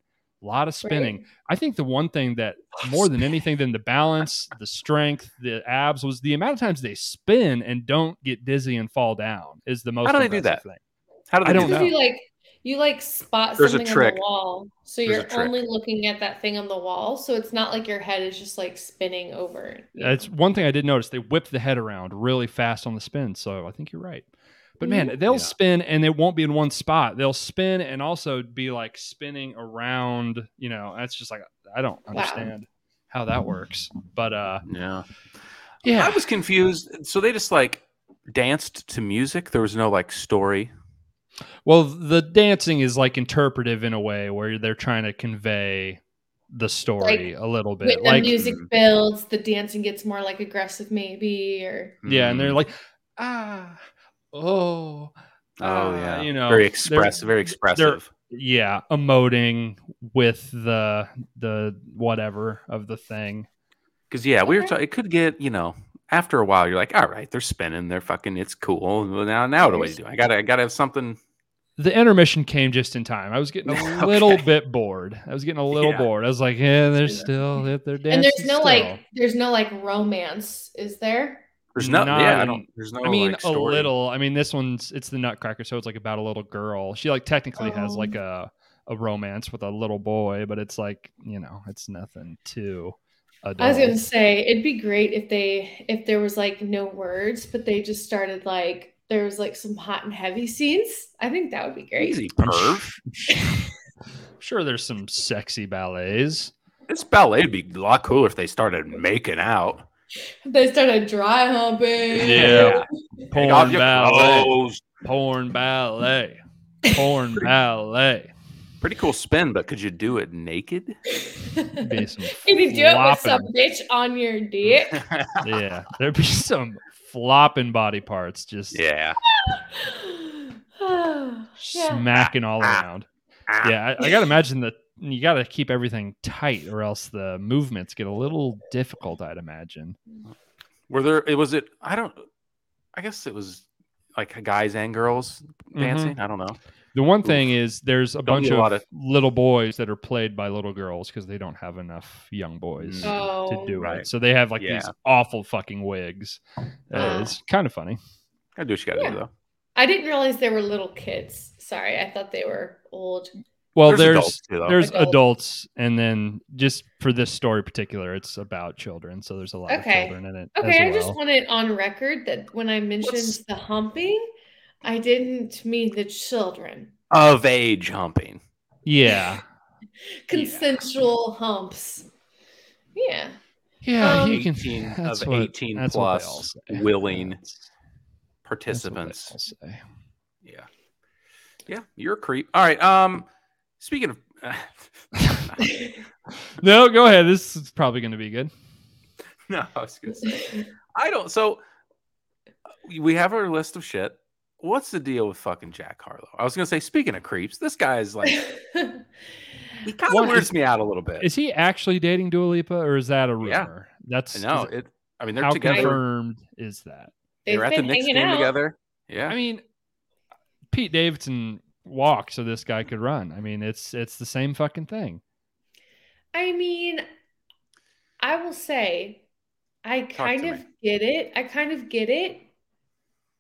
A lot of spinning. I think the one thing that more than anything than the balance, the strength, the abs was the amount of times they spin and don't get dizzy and fall down is the most How do they do that? thing. How do they I do don't that? know. Like you like spot There's a something on the wall, so There's you're only looking at that thing on the wall. So it's not like your head is just like spinning over. you know? It's one thing I did notice. They whip the head around really fast on the spin. So I think you're right. But man, they'll Yeah. spin and it won't be in one spot. They'll spin and also be like spinning around. You know, that's just like I don't Wow. understand how that works. But uh, Yeah. yeah, I was confused. So they just like danced to music. There was no like story. Well, the dancing is like interpretive in a way where they're trying to convey the story a little bit. when the Like music Mm. builds, the dancing gets more like aggressive, maybe, or yeah, and they're Mm. like ah oh oh ah, yeah, you know very expressive, very expressive. yeah emoting with the the whatever of the thing Because yeah, we were. Okay. Ta- it could get you know. After a while, you're like, all right, they're spinning, they're fucking, it's cool. Now, now what do I There's- do? I gotta, I gotta have something. The intermission came just in time i was getting a Okay. little bit bored i was getting a little Yeah. bored i was like yeah they're still they're dancing and there's no still. like there's no like romance, is there? There's no, Not yeah, I don't. There's no. I mean, like, a little. I mean, this one's it's the Nutcracker, so it's like about a little girl. She like technically has Oh. like a a romance with a little boy, but it's like you know, it's nothing too. Adult. I was gonna say it'd be great if they if there was like no words, but they just started like there was like some hot and heavy scenes. I think that would be great. Easy, I'm perv. sure there's some sexy ballets. This ballet would be a lot cooler if they started making out. They started dry humping. Yeah. Porn off your ballet. clothes. Porn ballet. Porn ballet. Pretty cool spin, but could you do it naked? Be some Can you do it with some bitch on your dick? Yeah, there'd be some flopping body parts just yeah. yeah. smacking all Ah. around. Yeah, I, I gotta imagine that you gotta keep everything tight, or else the movements get a little difficult. I'd imagine. Were there? It was it. I don't. I guess it was like guys and girls Mm-hmm. dancing. I don't know. The one Oof. thing is, there's a Don't bunch a of, of- little boys that are played by little girls because they don't have enough young boys Mm. Oh. to do Right. it. So they have like these awful fucking wigs. Uh, Ah. it's kind of funny. Gotta do what you gotta Yeah. do though. I didn't realize they were little kids. Sorry, I thought they were old. Well, There's there's adults too, there's Adults. adults, and then just for this story particular, it's about children. So there's a lot Okay. of children in it. Okay, I just want it on record that when I mentioned What's- the humping, I didn't mean the children. Of age humping. Yeah. Consensual humps. Yeah. Yeah, Um, you can. 18 that's of what- 18 that's what they all plus say. willing That's- that's what they participants. all say. Yeah. Yeah, you're a creep. All right. Um, speaking of, No, go ahead. This is probably going to be good. no, I was gonna say, I don't. So we have our list of shit. What's the deal with fucking Jack Harlow? I was gonna say, speaking of creeps, this guy is like he kind One of is- weirds me out a little bit. Is he actually dating Dua Lipa, or is that a rumor? Yeah. That's I know is- it. I mean, they're How together. confirmed is that? They They've were at the been Knicks game out. together. Yeah. I mean, Pete Davidson walked so this guy could run. I mean, it's it's the same fucking thing. I mean, I will say, I kind of me. get it. I kind of get it.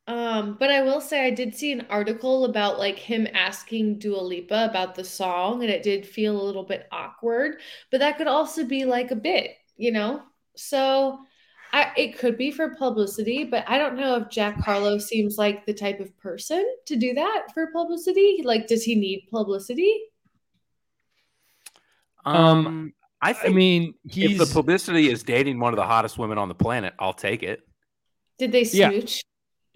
Um, but I will say I did see an article about like him asking Dua Lipa about the song, and it did feel a little bit awkward, but that could also be like a bit, you know? So I it could be for publicity, but I don't know if Jack Harlow seems like the type of person to do that for publicity. Like, does he need publicity? um, I I think mean, if the publicity is dating one of the hottest women on the planet, I'll take it. Did they Yeah. smooch? yeah.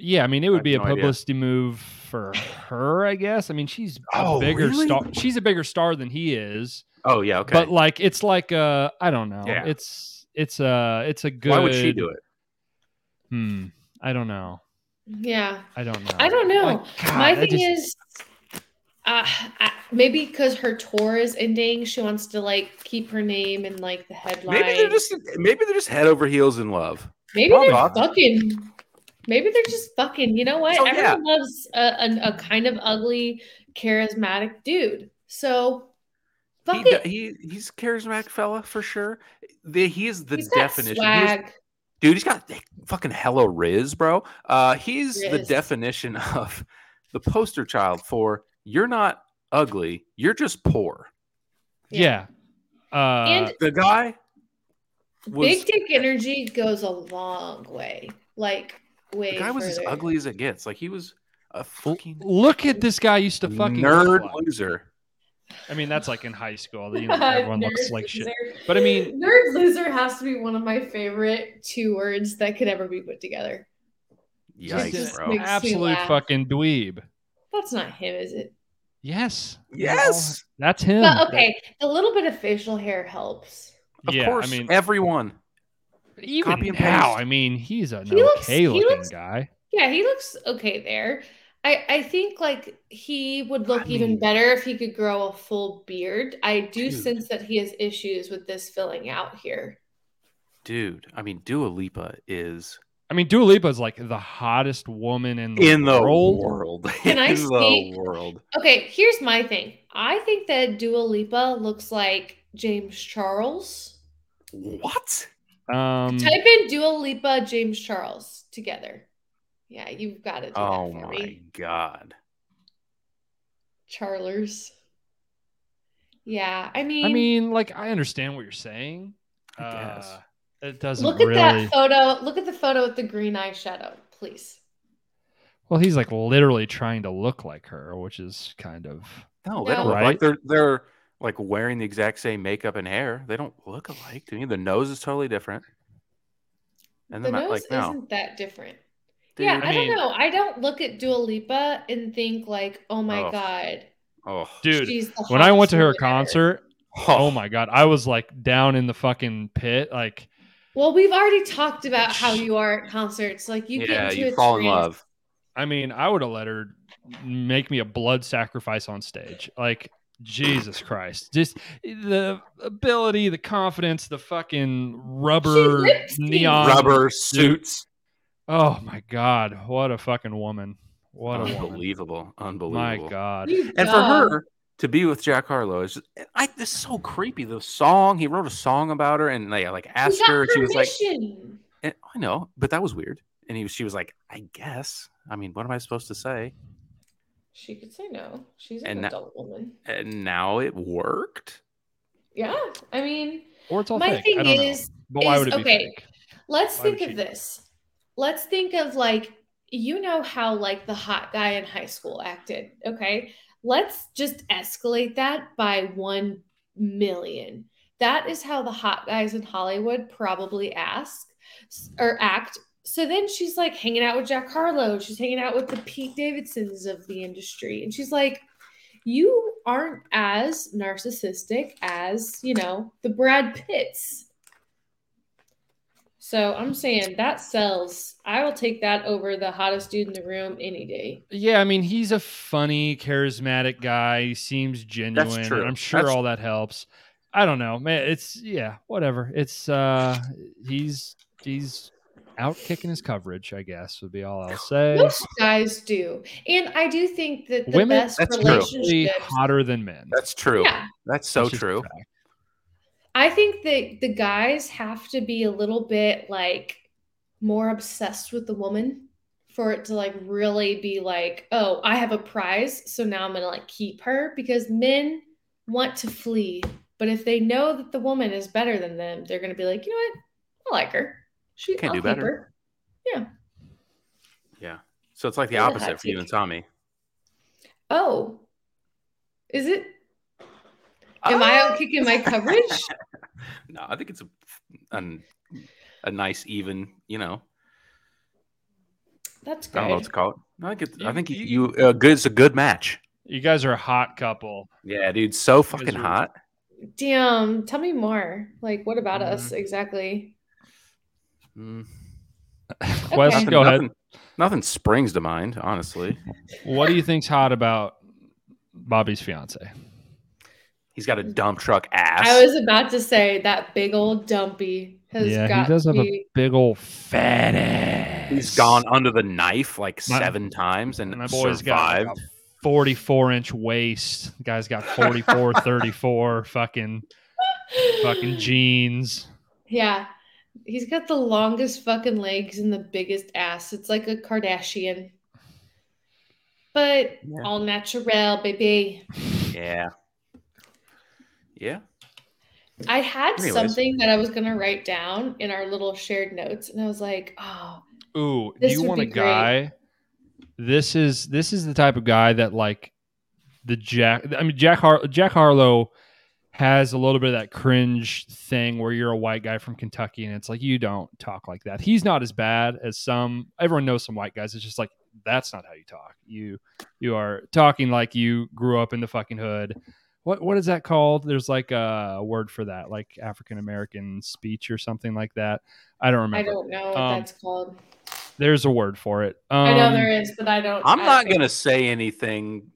I mean, it would have be a no idea. publicity move for her, I guess. I mean, she's a Oh, bigger really? star. She's a bigger star than he is. Oh yeah, okay. But like, it's like uh, I don't know. Yeah. It's it's a it's a good. Why would she do it? Hmm. I don't know. Yeah. I don't know. I don't know. Like, God, My thing just- is, uh, I, maybe because her tour is ending, she wants to like keep her name and like the headline. Maybe they're just maybe they're just head over heels in love. maybe probably they're not. fucking. Maybe they're just fucking. You know what? So, yeah. Everyone loves a, a, a kind of ugly, charismatic dude. So, Fuck He, it. he he's a charismatic fella for sure. The, he is the He's got definition. He is- dude, he's got fucking hello Riz, bro. Uh, he's the definition of the poster child for you're not ugly, you're just poor. Yeah. Uh, And The guy was Big dick energy goes a long way. Like way the guy was as ugly as it gets. Like he was a fucking look at this guy used to fucking look nerd like. loser. I mean, that's like in high school. You know, everyone looks Nerd like shit. But I mean, nerd loser has to be one of my favorite two words that could ever be put together. Yikes, just bro. absolute fucking dweeb. That's not him, is it? Yes. Yes. That's him. But okay, a little bit of facial hair helps. Of yeah, course, I mean, everyone. Even copy and now, paste. I mean, he's an He okay he looking looks- guy. Yeah, he looks okay there. I, I think like he would look I even mean- better if he could grow a full beard. I do Dude. sense that he has issues with this filling out here. Dude, I mean, Dua Lipa is I mean, Dua Lipa is like the hottest woman in the in the world. world. Can I in speak? the world. Okay, here's my thing. I think that Dua Lipa looks like James Charles. What? Um, Type in Dua Lipa, James Charles together. Yeah, you've got it. Oh that for my me. god. Charlers. Yeah, I mean, I mean, like, I understand what you're saying. I guess. Uh, it doesn't look at really. that photo. Look at the photo with the green eyeshadow, please. Well, he's like literally trying to look like her, which is kind of. No, they don't No. look Right? like they're they're like wearing the exact same makeup and hair. They don't look alike to me. The nose is totally different. And the then nose like no. isn't that different. Dude, yeah, I I, mean- don't know. I don't look at Dua Lipa and think like, oh my Oh. god, Oh, Dude, when I went to her woman concert, oh my god, I was like down in the fucking pit. Like, Well, we've already talked about how you are at concerts. Like you get into you a fall in love. I mean, I would have let her make me a blood sacrifice on stage. Like, Jesus Christ. Just the ability, the confidence, the fucking rubber neon. Rubber suits. Oh my God. What a fucking woman. What a woman. Unbelievable. My Unbelievable. God. You And for her to be with Jack Harlow is just, I, this is so creepy. The song he wrote a song about her and they like You asked got her. and She was like, permission. "Eh, I know, but that was weird. And he was, she was like, I guess. I mean, what am I supposed to say? She could say no. She's an And that- adult woman. And now it worked. Yeah, I mean, Or it's all my fake. thing I don't is, know. But why is- would it be okay. fake? let's Why think of do this. Let's think of like you know how like the hot guy in high school acted. Okay, let's just escalate that by one million. That is how the hot guys in Hollywood probably ask or act. So then she's like hanging out with Jack Harlow. She's hanging out with the Pete Davidsons of the industry. And she's like, You aren't as narcissistic as, you know, the Brad Pitts. So I'm saying that sells. I will take that over the hottest dude in the room any day. Yeah, I mean, he's a funny, charismatic guy. He seems genuine. That's true. I'm sure That's- all that helps. I don't know, man. It's yeah, whatever. It's uh he's he's out kicking his coverage, I guess, would be all I'll say. Most guys do. And I do think that the Women, best that's true. Hotter than men. That's true. Yeah. That's so That's true. I think that the guys have to be a little bit like more obsessed with the woman for it to like really be like, oh, I have a prize, so now I'm gonna like keep her because men want to flee. But if they know that the woman is better than them, they're gonna be like, you know what? I like her. She Can I'll do better. her. Yeah. So it's like the Really opposite for you and Tommy. Oh. Is it? Am I out kicking my coverage? no, I think it's a, an, a nice, even, you know, That's good. I don't know what good. to call it. I think it's, I You- think you- you, uh, good, it's a good match. You guys are a hot couple. Yeah, dude, so fucking hot. Damn, tell me more. Like, what about Mm-hmm. us exactly? Mm, Wes, Okay. go ahead. nothing, nothing springs to mind, honestly. What do you think's hot about Bobby's fiance? He's got a dump truck ass. I was about to say that big old dumpy has Yeah, got he does to have a big old fat ass. He's gone under the knife like My- seven times and My boy's survived. got 44 inch waist. The guy's got 44, 34 fucking fucking jeans. Yeah. He's got the longest fucking legs and the biggest ass. It's like a Kardashian. But Yeah. all natural, baby. Yeah. Yeah. I had Anyways. something that I was gonna write down in our little shared notes, and I was like, oh, Ooh, This do you would want a be great. guy? This is this is the type of guy that like the Jack. I mean, Jack Har- Jack Harlow has a little bit of that cringe thing where you're a white guy from Kentucky and it's like you don't talk like that. He's not as bad as some. Everyone knows some white guys. It's just like that's not how you talk. You you are talking like you grew up in the fucking hood. What what is that called? There's like a word for that, like African American speech or something like that. I don't remember. I don't know what Um, that's called. There's a word for it. Um, I know there is, but I don't. I'm I not don't- gonna say anything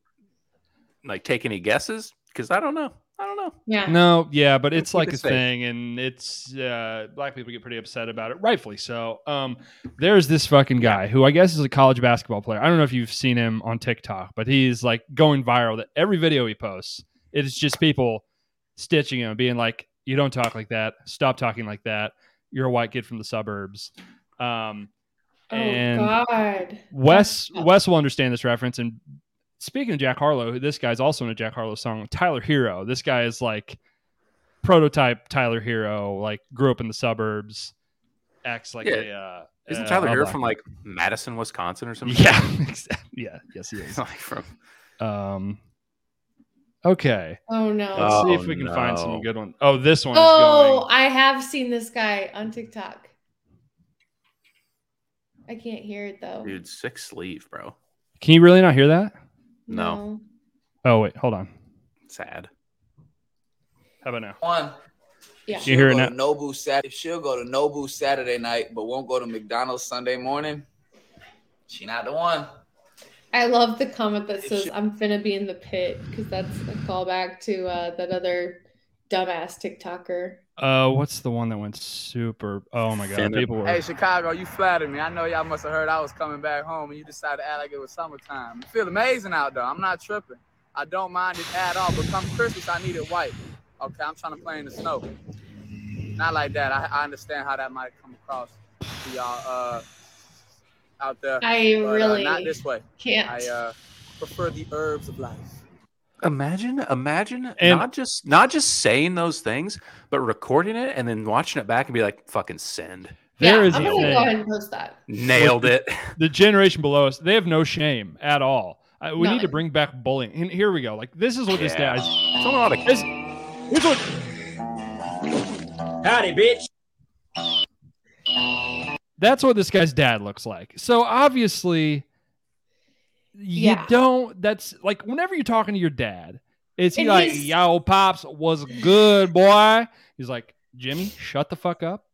like take any guesses because I don't know. I don't know. Yeah. No, yeah, but Let's it's like a safe. thing, and it's uh, black people get pretty upset about it, rightfully so. Um, there's this fucking guy who I guess is a college basketball player. I don't know if you've seen him on TikTok, but he's like going viral. That every video he posts, it's just people stitching him, being like, "You don't talk like that. Stop talking like that. You're a white kid from the suburbs." Um, Oh and God. Wes Wes will understand this reference. And speaking of Jack Harlow, this guy's also in a Jack Harlow song, Tyler Herro. This guy is like prototype Tyler Herro, like grew up in the suburbs, acts like Yeah. a uh, Isn't uh, Tyler a Herro from like Madison, Wisconsin, or something? Yeah, exact- yeah, yes, he is. like from. Um, okay, Oh no. let's Oh, see if we can find some good ones. Oh, this one oh, is going. I have seen this guy on TikTok. I can't hear it though. Dude, sick sleeve, bro. Can you really not hear that? No. Oh wait, hold on. Sad. How about now? One. Yeah. You She'll hear it now? to Nobu Saturday. She'll go to Nobu Saturday night, but won't go to McDonald's Sunday morning. She not the one. I love the comment that It says should- I'm finna be in the pit because that's a callback to uh, that other dumbass TikToker. Uh, what's the one that went super? Oh my god, Finna- people were. Hey, Chicago, you flattered me. I know y'all must have heard I was coming back home and you decided to act like it was summertime. You feel amazing out there. I'm not tripping. I don't mind it at all. But come Christmas, I need it white. Okay, I'm trying to play in the snow. Not like that. I, I understand how that might come across to y'all uh, out there. I But, uh, really not this way. can't. I uh, prefer the herbs of life. Imagine, imagine And- not just not just saying those things, but recording it and then watching it back and be like, "Fucking send." There yeah, is I'm gonna thing. go ahead and post that. Nailed it. the generation below us, they have no shame at all. Uh, we need to bring back bullying. And here we go. Like this is what this Yeah. guy's. Someone ought to This, here's what Howdy, bitch. that's what this guy's dad looks like. So obviously, you Yeah. don't. That's like whenever you're talking to your dad, is he And like, "Yo, pops was good, boy"? He's like, "Jimmy, shut the fuck up.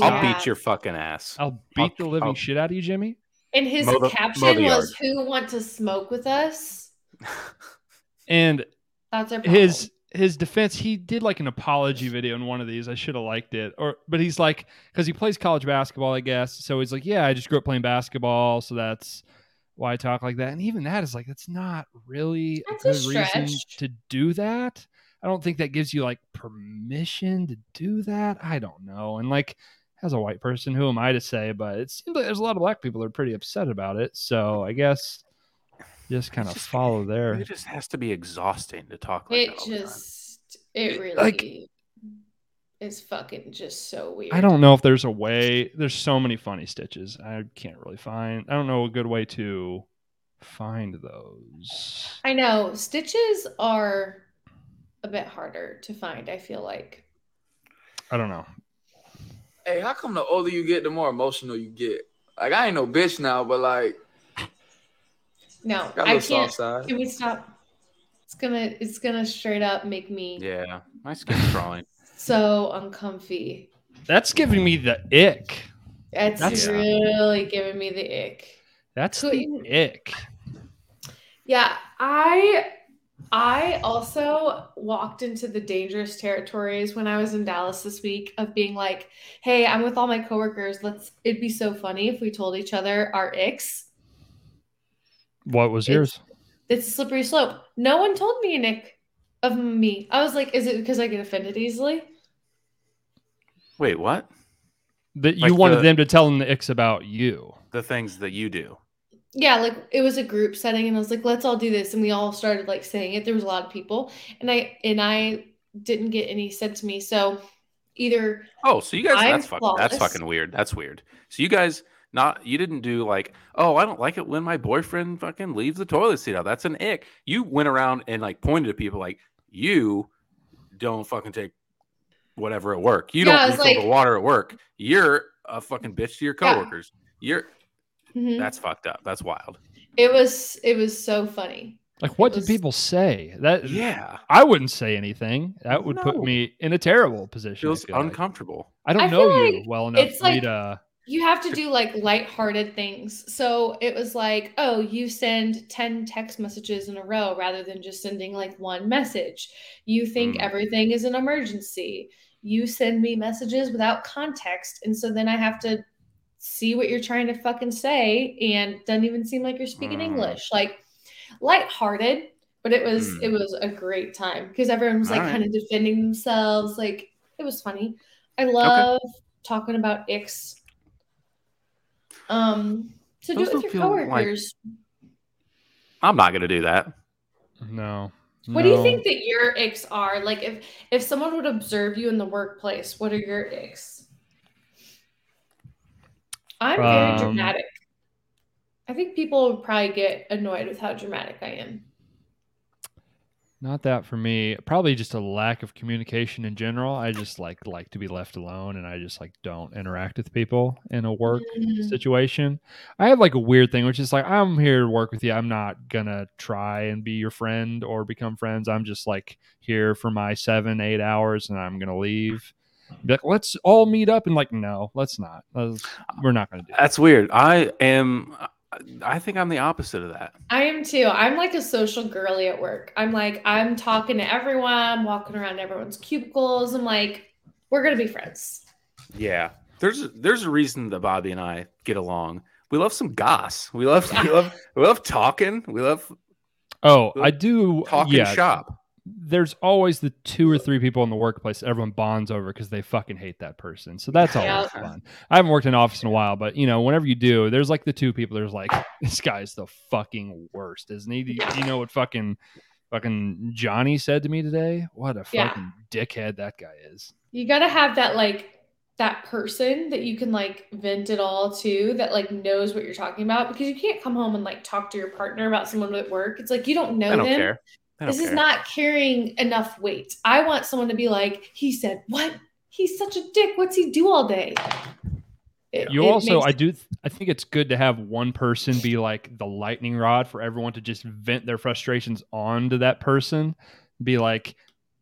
I'll beat your fucking ass. I'll beat I'll- the living I'll- shit out of you, Jimmy." And his Mow the- mow caption the was, "Who want to smoke with us?" And That's our problem. his his defense he did like an apology video in one of these i should have liked it or but he's like because he plays college basketball i guess so he's like yeah i just grew up playing basketball so that's why i talk like that and even that is like that's not really That's a a good reason to do that. I don't think that gives you like permission to do that. I don't know and like as a white person who am i to say but it seems like there's a lot of black people that are pretty upset about it so i guess just kind of just- follow there It just has to be exhausting to talk like it that all just it It- really like- is fucking just so weird. I don't know if there's a way. There's so many funny stitches. I can't really find. I don't know a good way to find those. I know stitches are a bit harder to find. I feel like. I don't know. Hey, how come the older you get, the more emotional you get? Like I ain't no bitch now, but like No, got a I little can't. soft side. Can we stop? It's gonna it's gonna straight up make me Yeah, my skin's crawling. So uncomfy. That's giving me the ick. It's That's- really giving me the ick. That's the Couldn't- ick. Yeah, I I also walked into the dangerous territories when I was in Dallas this week of being like, "Hey, I'm with all my coworkers. Let's it'd be so funny if we told each other our icks." What was It's- yours? It's a slippery slope. No one told me an ick of me. I was like, is it because I get offended easily? Wait, what? That you Like wanted the- them to tell them the icks about you. The things that you do. Yeah, like it was a group setting, and I was like, let's all do this, and we all started like saying it. There was a lot of people, and I and I didn't get any said to me. So either Oh, so you guys I'm that's fucking that's fucking weird. That's weird. So you guys not you didn't do like, oh, I don't like it when my boyfriend fucking leaves the toilet seat out. That's an ick. You went around and like pointed at people like you don't fucking take whatever at work. You Yeah, don't it's refill the like- water at work. You're a fucking bitch to your Yeah. coworkers. You're Mhm. that's fucked up. That's wild. it was it was so funny. Like, what It did people say? That Yeah. I wouldn't say anything. That would put me in a terrible position. I Feels feel like. uncomfortable. I don't I know feel you like well enough it's like- to. You have to do like lighthearted things. So it was like, oh, you send 10 text messages in a row rather than just sending like one message. You think Mm. everything is an emergency. You send me messages without context. And so then I have to see what you're trying to fucking say and doesn't even seem like you're speaking Mm. English. Like lighthearted, but it was Mm. it was a great time because everyone was like right. kind of defending themselves. Like it was funny. I love talking about icks. Um, so Those do it with your feel like- coworkers. I'm not gonna do that. No. What do you think that your icks are? Like if if someone would observe you in the workplace, what are your icks? I'm very Um, dramatic. I think people would probably get annoyed with how dramatic I am. Not that for me. Probably just a lack of communication in general. I just like like to be left alone, and I just like don't interact with people in a work Mm. situation. I have like a weird thing, which is like I'm here to work with you. I'm not gonna try and be your friend or become friends. I'm just like here for my seven, eight hours, and I'm gonna leave. Be like, let's all meet up, and like, no, let's not. Let's- we're not gonna do. That. That's weird. I am I think I'm the opposite of that. I am too. I'm like a social girly at work. I'm like, I'm talking to everyone, I'm walking around everyone's cubicles. I'm like, we're gonna be friends. Yeah. There's there's a reason that Bobby and I get along. We love some goss. We love we love we love talking. We love Oh, I do. talking yeah, shop. There's always the two or three people in the workplace everyone bonds over because they fucking hate that person. So that's always Yeah. fun. I haven't worked in an office in a while, but you know, whenever you do, there's like the two people. There's like this guy's the fucking worst, isn't he? Do you, do you know what fucking fucking Johnny said to me today? What a Yeah. fucking dickhead that guy is. You gotta have that like that person that you can like vent it all to that like knows what you're talking about because you can't come home and like talk to your partner about someone at work. It's like you don't know I don't them. care. I don't This is not carrying enough weight. I want someone to be like, he said, what? He's such a dick. What's he do all day? It- You it also, makes- I do, I think it's good to have one person be like the lightning rod for everyone to just vent their frustrations onto that person. Be like,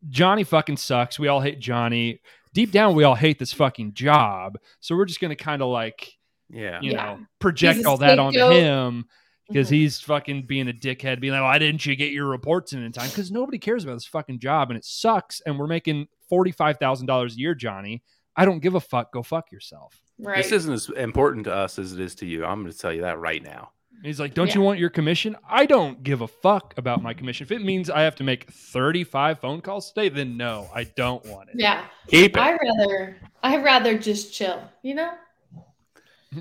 Johnny fucking sucks. We all hate Johnny. Deep down, we all hate this fucking job. So we're just gonna kind of like, yeah. you Yeah. know, project all that onto him because Mhm. he's fucking being a dickhead, being like, "Why didn't you get your reports in in time?" Because nobody cares about this fucking job and it sucks. And we're making forty five thousand dollars a year, Johnny. I don't give a fuck. Go fuck yourself. right. This isn't as important to us as it is to you. I'm going to tell you that right now. He's like, "Don't Yeah. you want your commission?" I don't give a fuck about my commission. If it means I have to make 35 phone calls today, then no, I don't want it. yeah. Keep it. I rather I rather just chill, you know?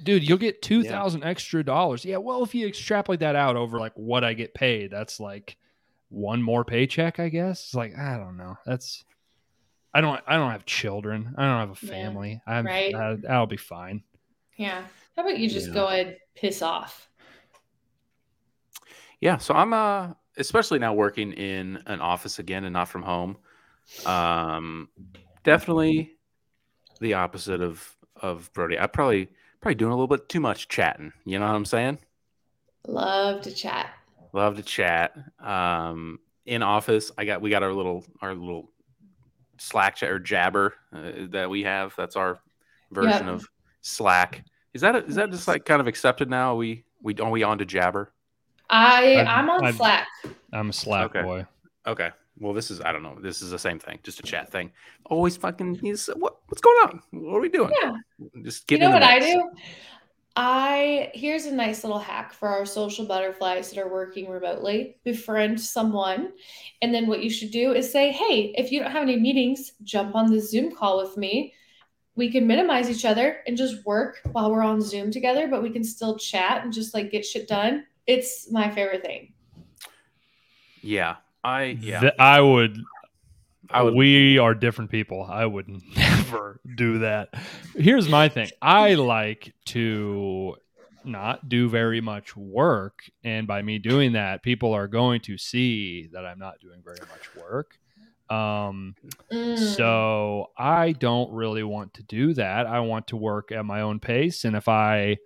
Dude, you'll get 2000 extra dollars. Yeah, well, if you extrapolate that out over like what I get paid, that's like one more paycheck, I guess. It's like, I don't know. That's I don't I don't have children. I don't have a Yeah, family. I'm right. I, I'll be fine. Yeah. How about you just Yeah. go and piss off? Yeah, so I'm uh especially now working in an office again and not from home. Um definitely the opposite of of Brody. I probably probably doing a little bit too much chatting, you know what I'm saying? Love to chat. Love to chat. Um in office, I got we got our little our little Slack chat or Jabber uh, that we have. That's our version Yep. of Slack. Is that is that just like kind of accepted now? Are we we are we on to Jabber? I I've- I'm on I've- Slack. I'm a slack Okay. boy. Okay. Well, this is I don't know. This is the same thing, just a chat thing. Mm-hmm. Always fucking. He's, what what's going on? What are we doing? Yeah. Just You get know in the what I do? I here's a nice little hack for our social butterflies that are working remotely. Befriend someone, and then what you should do is say, "Hey, if you don't have any meetings, jump on the Zoom call with me. We can minimize each other and just work while we're on Zoom together, but we can still chat and just like get shit done." It's my favorite thing. Yeah, I yeah. Th- I would. I would- We are different people. I would never do that. Here's my thing. I like to not do very much work, and by me doing that, people are going to see that I'm not doing very much work. Um, Mm. so I don't really want to do that. I want to work at my own pace. And if I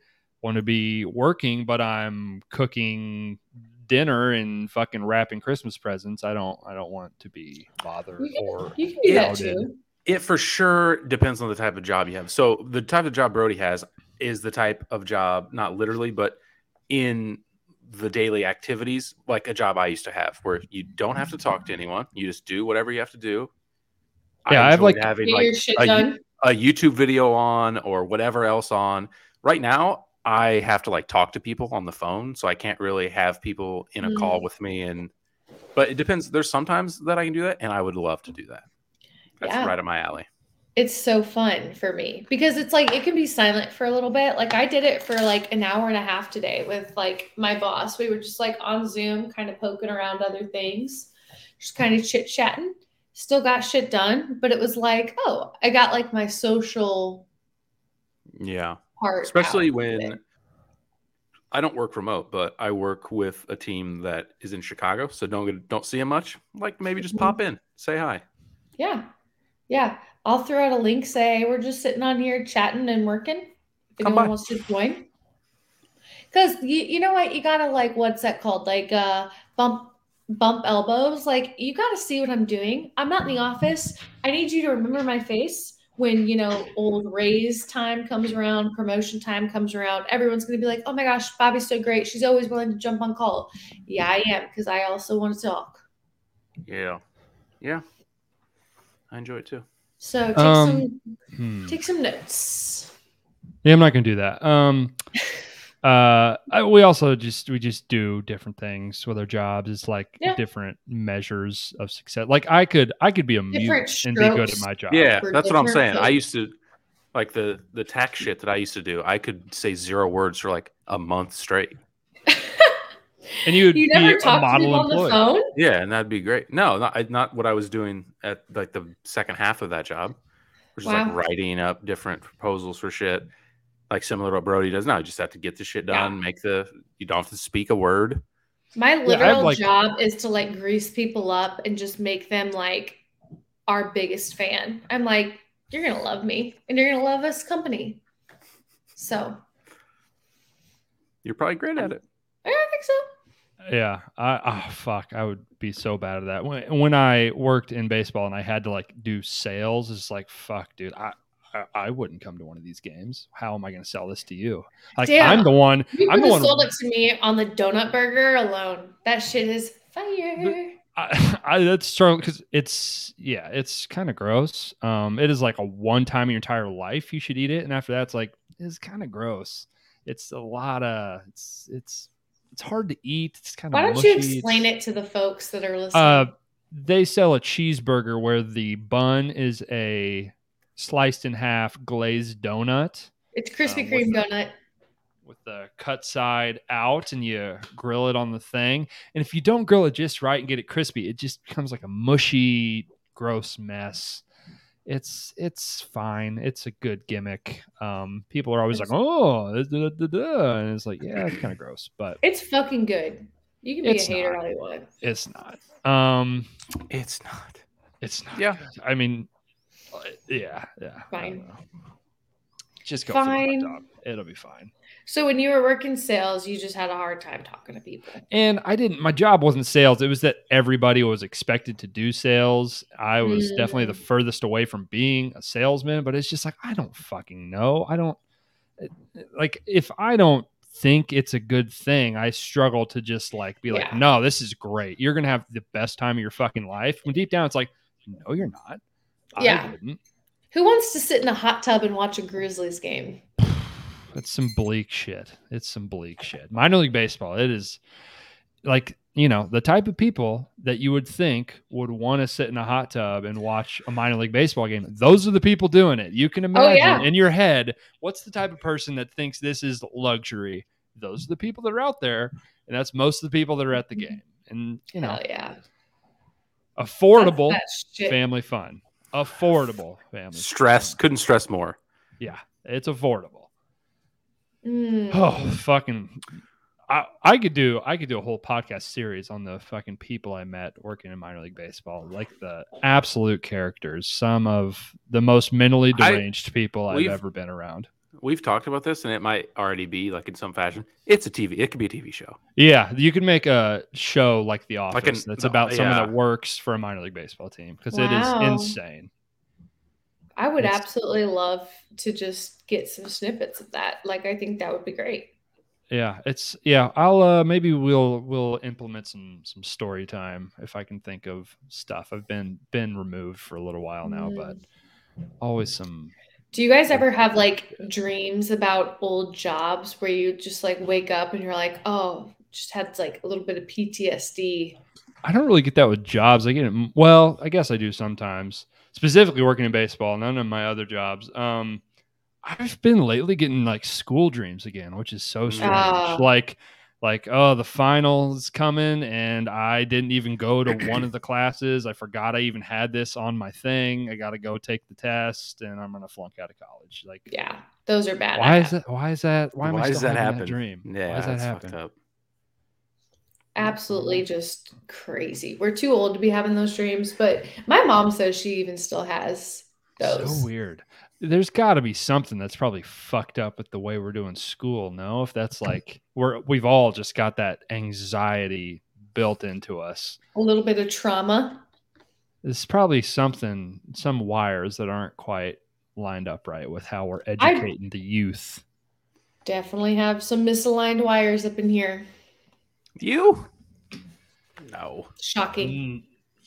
want to be working, but I'm cooking dinner and fucking wrapping Christmas presents, I don't I don't want to be bothered You can- or you can do that too. It for sure depends on the type of job you have. So the type of job Brody has is the type of job, not literally, but in the daily activities, like a job I used to have, where you don't have to talk to anyone. You just do whatever you have to do. Yeah, I have, like- having like your shit a, done. a YouTube video on or whatever else on. Right now, I have to like talk to people on the phone, so I can't really have people in a Mm. call with me. And but it depends. There's sometimes that I can do that, and I would love to do that. That's Yeah. right up my alley. it's so fun for me because it's like it can be silent for a little bit. Like I did it for like an hour and a half today with like my boss. We were just like on Zoom, kind of poking around other things, just kind of chit chatting. Still got shit done, but it was like, oh, I got like my social Yeah. Part. especially when. I don't work remote, but I work with a team that is in Chicago, so don't get, don't see them much. Like maybe just pop in, say hi. Yeah. Yeah. I'll throw out a link, say we're just sitting on here chatting and working. If Come anyone by. wants to join. Cause you, you know what? You gotta like what's that called? Like uh bump bump elbows. Like you gotta see what I'm doing. I'm not in the office. I need you to remember my face when you know old raise time comes around, promotion time comes around. Everyone's gonna be like, oh my gosh, Bobby's so great. She's always willing to jump on call. Yeah, I am, because I also want to talk. Yeah, yeah, I enjoy it too. So take Um, some Hmm. take some notes. Yeah, I'm not gonna do that. Um, uh, we also just we just do different things with our jobs. It's like Yeah. different measures of success. Like I could I could be a mute and be good at my job. Yeah, that's what I'm different saying. I used to like the the tax shit that I used to do. I could say zero words for like a month straight. and you would you be never a talk to model people on the employee. phone? Yeah, and that'd be great. No, not not what I was doing at like the second half of that job, which is like writing up different proposals for shit, like similar to what Brody does now. You just have to get the shit done, make the. You don't have to speak a word. My I have, literal like- job is to like grease people up and just make them like our biggest fan. I'm like, you're gonna love me and you're gonna love us company. So You're probably great at um, it. I think so. Yeah, I oh fuck, I would be so bad at that. When when I worked in baseball and I had to like do sales, it's like fuck, dude, I. I- I wouldn't come to one of these games. How am I going to sell this to you? Like Damn. I'm the one. You I'm the one. sold it to me on the donut burger alone. That shit is fire. I, I that's strong because it's yeah, it's kind of gross. Um, it is like a one time in your entire life you should eat it, and after that, it's like it's kind of gross. It's a lot of it's it's it's hard to eat. It's kind of Why don't you explain it to the folks that are listening? Uh, they sell a cheeseburger where the bun is a sliced in half glazed donut it's Krispy um, Kreme what's donut. with the cut side out, and you grill it on the thing. And if you don't grill it just right and get it crispy, it just becomes like a mushy, gross mess. It's it's fine. It's a good gimmick. Um, people are always like, "Oh," da, da, da, da," and it's like, yeah, it's kind of gross, but It's fucking good. You can be It's a hater not. all you want. it's not. Um, It's not. It's not. Yeah. good. I mean, yeah, yeah. Fine. Just go Fine. It'll be fine. So when you were working sales, you just had a hard time talking to people. And I didn't. My job wasn't sales. It was that everybody was expected to do sales. I was definitely the Mm. furthest away from being a salesman. But it's just like I don't fucking know. I don't like if I don't think it's a good thing. I struggle to just like be like, Yeah. no, this is great. You're gonna have the best time of your fucking life. When deep down, it's like, no, you're not. Yeah. Who wants to sit in a hot tub and watch a Grizzlies game? it's some bleak shit. It's some bleak shit. Minor league baseball. It is like you know the type of people that you would think would want to sit in a hot tub and watch a minor league baseball game. Those are the people doing it. You can oh, imagine yeah. in your head what's the type of person that thinks this is luxury. Those are the people that are out there, and that's most of the people that are at the mm-hmm. game. And you know, Hell yeah. affordable That's family fun. Affordable family Stress. fun. Couldn't stress more. Yeah, it's affordable. Mm. Oh, fucking! I, I could do I could do a whole podcast series on the fucking people I met working in minor league baseball, like the absolute characters, some of the most mentally I- deranged people I've we've- ever been around. We've talked about this, and it might already be like in some fashion. It's a TV. It could be a TV show. Yeah, you could make a show like The Office Like an- that's about someone yeah. that works for a minor league baseball team because it Wow. is insane. I would It's- absolutely love to just get some snippets of that. Like, I think that would be great. Yeah, it's yeah. I'll uh maybe we'll we'll implement some some story time if I can think of stuff. I've been been removed for a little while now, Mm. but always some Do you guys ever have like dreams about old jobs where you just like wake up and you're like, oh, just had like a little bit of PTSD? I don't really get that with jobs. I get it. Well, I guess I do sometimes. Specifically working in baseball, none of my other jobs. Um, I've been lately getting like school dreams again, which is so strange. Ah. Like, like oh, the finals coming, and I didn't even go to one of the classes. I forgot I even had this on my thing. I got to go take the test, and I'm gonna flunk out of college. Like, Yeah, those are bad. why is that? Why is that? Why, am I Why does still that having happen? dream? Yeah, why does that happen? up. Absolutely just crazy. We're too old to be having those dreams, but my mom says she even still has those. So weird. There's got to be something that's probably fucked up with the way we're doing school. No, if that's like we're we've all just got that anxiety built into us. A little bit of trauma. There's probably something, some wires that aren't quite lined up right with how we're I- educating the youth. Definitely have some misaligned wires up in here. You? No. Shocking. Mm,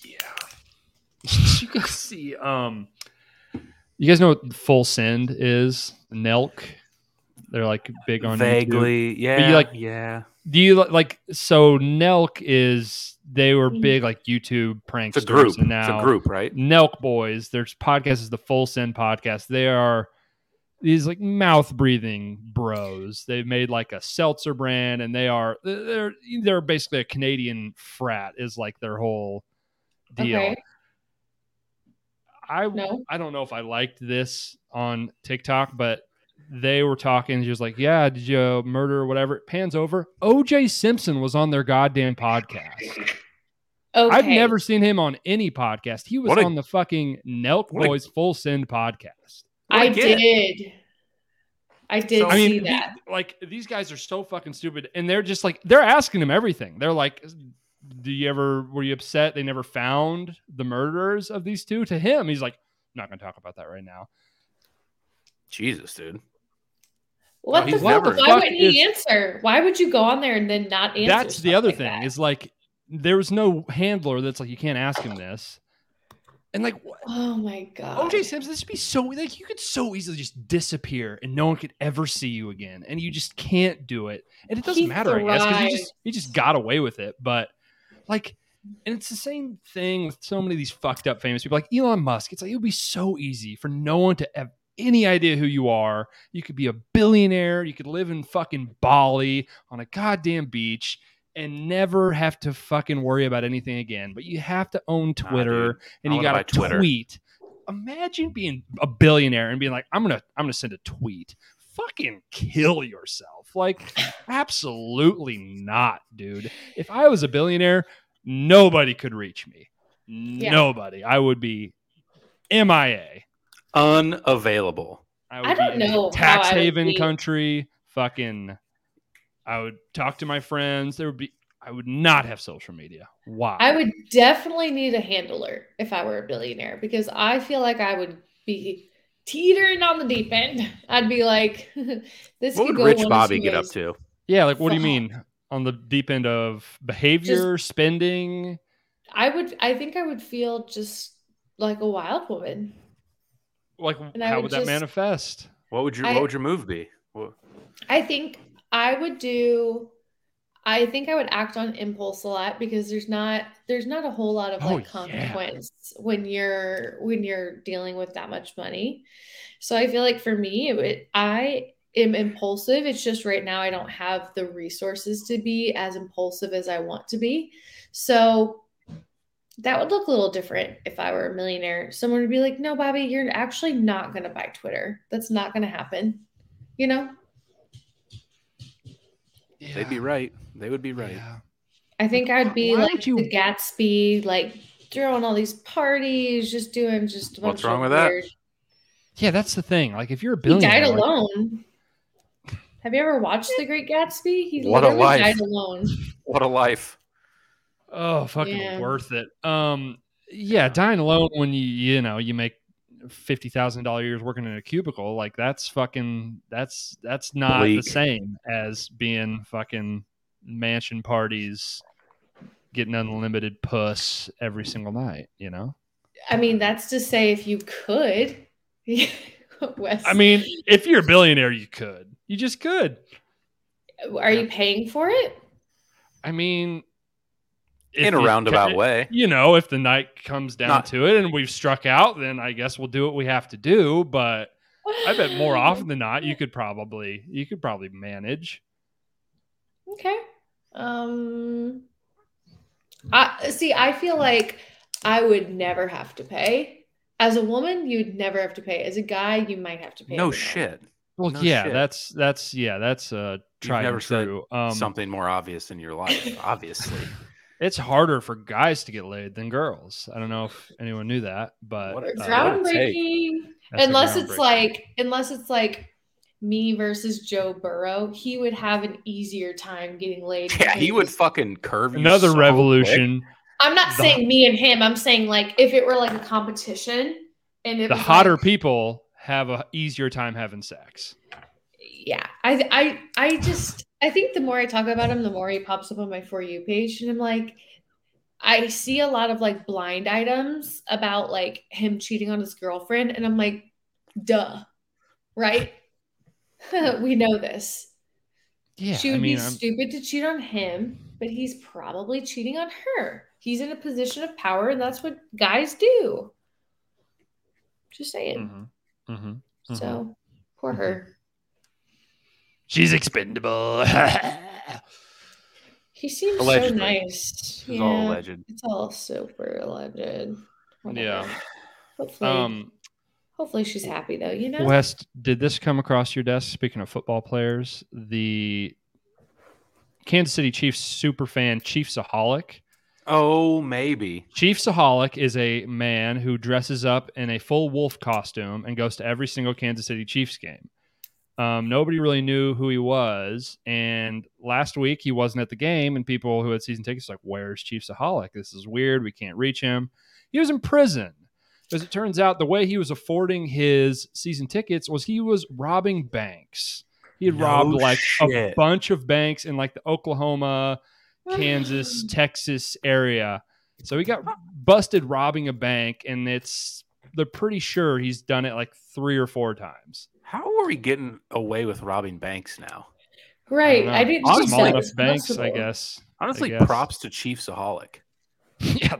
yeah. you can see. Um, you guys know what full send is? Nelk. They're like big on YouTube. Vaguely. Yeah. like- yeah. Do you like so Nelk is they were mm. big like YouTube pranksters It's a group. and now it's a group, right? Nelk Boys, their podcast is the Full Send podcast. They are these like mouth breathing bros. They've made like a seltzer brand and they are they're they're basically a Canadian frat is like their whole deal. Okay. I No. I don't know if I liked this on TikTok, but they were talking. She was like, "Yeah, did you murder or whatever?" It pans over. OJ Simpson was on their goddamn podcast. Okay. I've never seen him on any podcast. He was a- on the fucking Nelk what a- Boys Full Send podcast. I, a I did. I did So- I mean, the- that. like these guys are so fucking stupid, and they're just like they're asking him everything. They're like, "Do you ever were you upset they never found the murderers of these two To him, he's like, "I'm not going to talk about that right now." Jesus, dude. What he's the fuck? never- Why wouldn't he is- answer? Why would you go on there and then not answer? That's the other like thing that? is like there was no handler that's like you can't ask him this, and like what? Oh my god. OJ Simpson, this would be so like you could so easily just disappear and no one could ever see you again, and you just can't do it. And it doesn't He matter, I guess, because he just he just got away with it. But like, and it's the same thing with so many of these fucked up famous people, like Elon Musk. It's like it would be so easy for no one to have any idea who you are. You could be a billionaire. You could live in fucking Bali on a goddamn beach. And never have to fucking worry about anything again. But you have to own Twitter and you got to tweet. Imagine being a billionaire and being like, I'm gonna, I'm gonna send a tweet. Fucking kill yourself. Like, absolutely not, dude. If I was a billionaire, nobody could reach me. Nobody. I would be MIA. Unavailable. I would I don't be in a know how tax I would haven be. country. Fucking, I would talk to my friends. There would be. I would not have social media. Why? I would definitely need a handler if I were a billionaire because I feel like I would be teetering on the deep end. I'd be like, this What could would go Rich one of Bobby two get up ways. to? Yeah, like what do you mean on the deep end of behavior, spending? I would. I think I would feel just like a wild woman. Like And how would would that just- manifest? What would your I- What would your move be? What, I think I would do. I think I would act on impulse a lot because there's not there's not a whole lot of Oh, like yeah. consequence when you're when you're dealing with that much money. So I feel like for me, it I am impulsive. It's just right now I don't have the resources to be as impulsive as I want to be. So that would look a little different if I were a millionaire. Someone would be like, "No, Bobby, you're actually not going to buy Twitter. That's not going to happen." You know? They'd be right. They would be right. Yeah. I think I'd be Why like you- the Gatsby, like throwing all these parties, just doing just a bunch What's wrong of with that? Yeah, that's the thing. Like if you're a He billionaire, died like- alone. Have you ever watched The Great Gatsby? He What a literally life. died alone. What a life. Oh, fucking Yeah. worth it. Um, yeah, dying alone when you you know you make fifty thousand dollars years working in a cubicle, like that's fucking that's that's not Bleak. the same as being fucking mansion parties, getting unlimited puss every single night. You know, I mean, that's to say if you could. Wes, I mean, if you're a billionaire, you could, you just could. are you paying for it? I mean, if In a you- roundabout way. you know, if the night comes down Not- to it and we've struck out, then I guess we'll do what we have to do. But I bet more often than not, you could probably you could probably manage. Okay. Um I see I feel like I would never have to pay. As a woman, you'd never have to pay. As a guy, you might have to pay. No every month. shit. Well, No yeah, shit. that's that's yeah, that's uh tried never and said true. Um, Something more obvious in your life, obviously. It's harder for guys to get laid than girls. I don't know if anyone knew that, but What a- uh, What a. Groundbreaking. that's Unless it's like unless it's like me versus Joe Burrow, he would have an easier time getting laid. Yeah, he would fucking curve you another so quick. revolution. I'm not the- saying me and him. I'm saying like if it were like a competition and The hotter like- people have a easier time having sex. yeah i i i just i think the more i talk about him the more he pops up on my for you page and i'm like i see a lot of like blind items about like him cheating on his girlfriend and i'm like duh right? We know this. Yeah, she I would mean, be I'm- stupid to cheat on him but he's probably cheating on her. He's in a position of power and that's what guys do. Just saying. Mhm, mhm, mhm. so poor her she's expendable. He seems Allegedly. so nice. This is all alleged. It's all super alleged. Whatever. Yeah. Hopefully, um, hopefully she's happy though. You know. West, did this come across your desk? Speaking of football players, the Kansas City Chiefs super fan Chiefsaholic. Oh, maybe. Chiefsaholic is a man who dresses up in a full wolf costume and goes to every single Kansas City Chiefs game. Um, nobody really knew who he was, and last week he wasn't at the game, and people who had season tickets were like, "Where's Chief Chiefsaholic? This is weird. We can't reach him." He was in prison. As it turns out, the way he was affording his season tickets was he was robbing banks. He had No robbed like a bunch of banks in like the Oklahoma, Kansas, Texas area. So he got busted robbing a bank, and it's they're pretty sure he's done it like three or four times. How are we getting away with robbing banks now? right. don't I, know. didn't Honestly, think small that enough was banks, I guess. Honestly, guess. props to Chiefsaholic. yeah,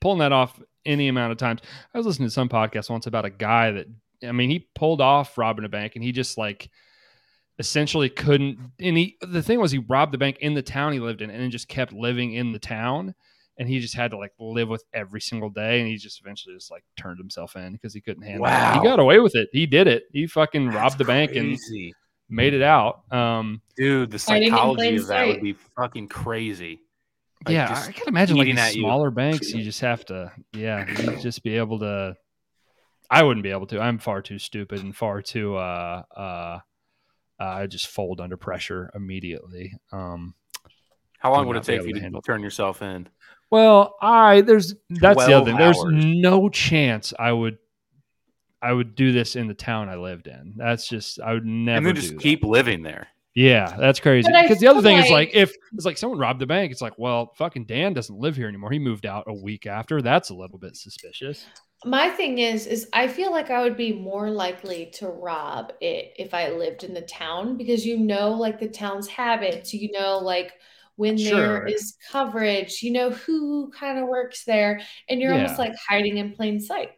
pulling that off any amount of times. I was listening to some podcast once about a guy that I mean, he pulled off robbing a bank, and he just like essentially couldn't. And he the thing was, he robbed the bank in the town he lived in, and then just kept living in the town. And he just had to like live with every single day, and he just eventually just like turned himself in because he couldn't handle it. Wow. He got away with it. He did it. He fucking robbed That's the bank and crazy. made it out. Um, Dude, the psychology of that would be fucking crazy. Like, yeah, I can imagine like eating these at you. smaller banks. You just have to, yeah, you just be able to. I wouldn't be able to. I'm far too stupid and far too. Uh, uh, I just fold under pressure immediately. Um, How long would would it take able you to to turn yourself in? Well, I there's that's the other thing. There's hours. no chance I would. I would do this in the town I lived in. That's just I would never and then do just that. keep living there. Yeah, that's crazy. Because the other feel thing is like- like if it's like someone robbed the bank, it's like, well, fucking Dan doesn't live here anymore. He moved out a week after. That's a little bit suspicious. my thing is is I feel like I would be more likely to rob it if I lived in the town because you know like the town's habits, you know like when Sure. there is coverage, you know who kind of works there and you're almost like hiding in plain sight.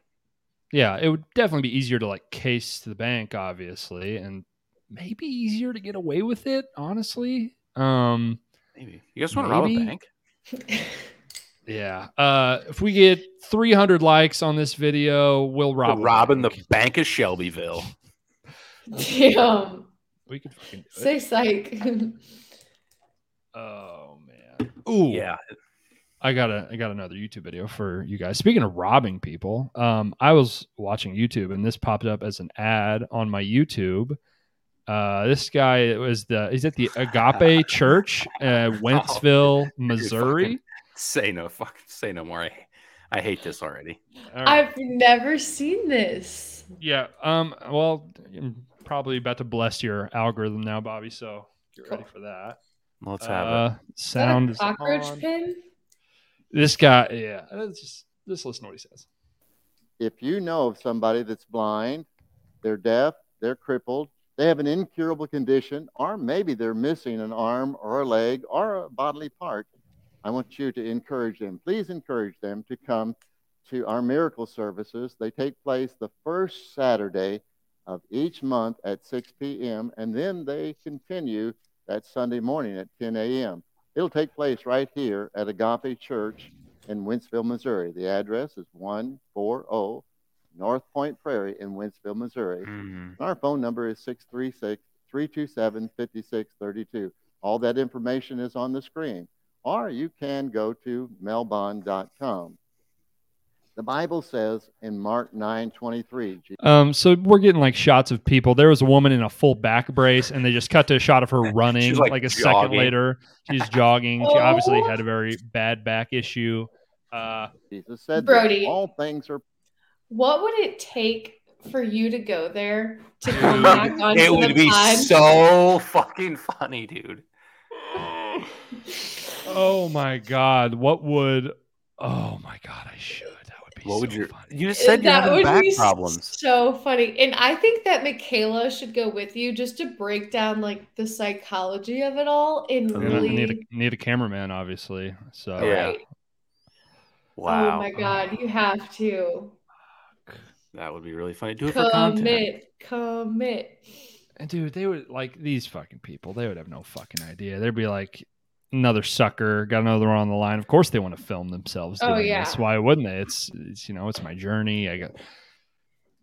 Yeah, it would definitely be easier to like case the bank, obviously, and maybe easier to get away with it, honestly. Um, Maybe you guys want to rob a bank? yeah. Uh, if we get 300 likes on this video, we'll We're rob a robbing the bank. bank of Shelbyville. Damn. We could fucking do Say it. psych. Oh man. Ooh. Yeah, I got a I got another YouTube video for you guys. Speaking of robbing people, um, I was watching YouTube and this popped up as an ad on my YouTube. Uh, this guy was the he's at the Agape Church, uh, Wentzville, Missouri. say no, fuck, say no more. I, I hate this already. All right. I've never seen this. Yeah. Um. Well, I'm probably about to bless your algorithm now, Bobby. So get ready for that. Let's have it. Uh, Is that a sound is cockroach on. pin? This guy. Yeah. Let's just just listen to what he says. if you know of somebody that's blind, they're deaf, they're crippled, they have an incurable condition, or maybe they're missing an arm or a leg or a bodily part, I want you to encourage them. Please encourage them to come to our miracle services. They take place the first Saturday of each month at 6 p.m., and then they continue that Sunday morning at 10 a.m. It'll take place right here at Agape Church in Wentzville, Missouri. The address is 140 North Point Prairie in Wentzville, Missouri. Mm. Our phone number is 636 327 5632. All that information is on the screen. Or you can go to melbond.com. The Bible says in Mark 9 23, Um, so we're getting like shots of people. There was a woman in a full back brace, and they just cut to a shot of her running. Like, like, a second later, she's jogging. She obviously Oh. had a very bad back issue. Uh, Jesus said, that Brody. all things are What would it take for you to go there to come back onto It would be pod? so fucking funny, dude. oh my god, what would? Oh my god, I should. That would be. What so would your? funny. You just said you're that having would back be problems. so funny. And I think that Michaela should go with you just to break down like the psychology of it all and. Yeah, really need a need a cameraman, obviously. So oh, Yeah. Right. Wow, Oh my god, you have to. that would be really funny. Do it for content. Commit. Commit. And dude, they would like these fucking people. They would have no fucking idea. They'd be like, another sucker got another one on the line. Of course, they want to film themselves. Oh, yeah. this. Why wouldn't they? It's, it's you know, it's my journey. I got.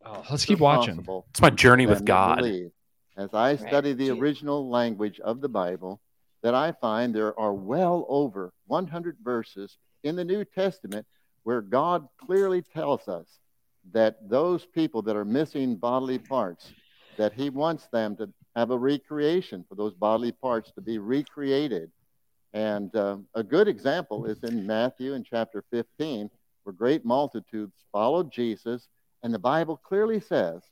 Oh, let's keep watching. impossible It's my journey with God. believe. As I Right. study the original language of the Bible, that I find there are well over 100 verses in the New Testament where God clearly tells us that those people that are missing bodily parts, that He wants them to have a recreation for those bodily parts to be recreated. And um, a good example is in Matthew in chapter 15, where great multitudes followed Jesus, and the Bible clearly says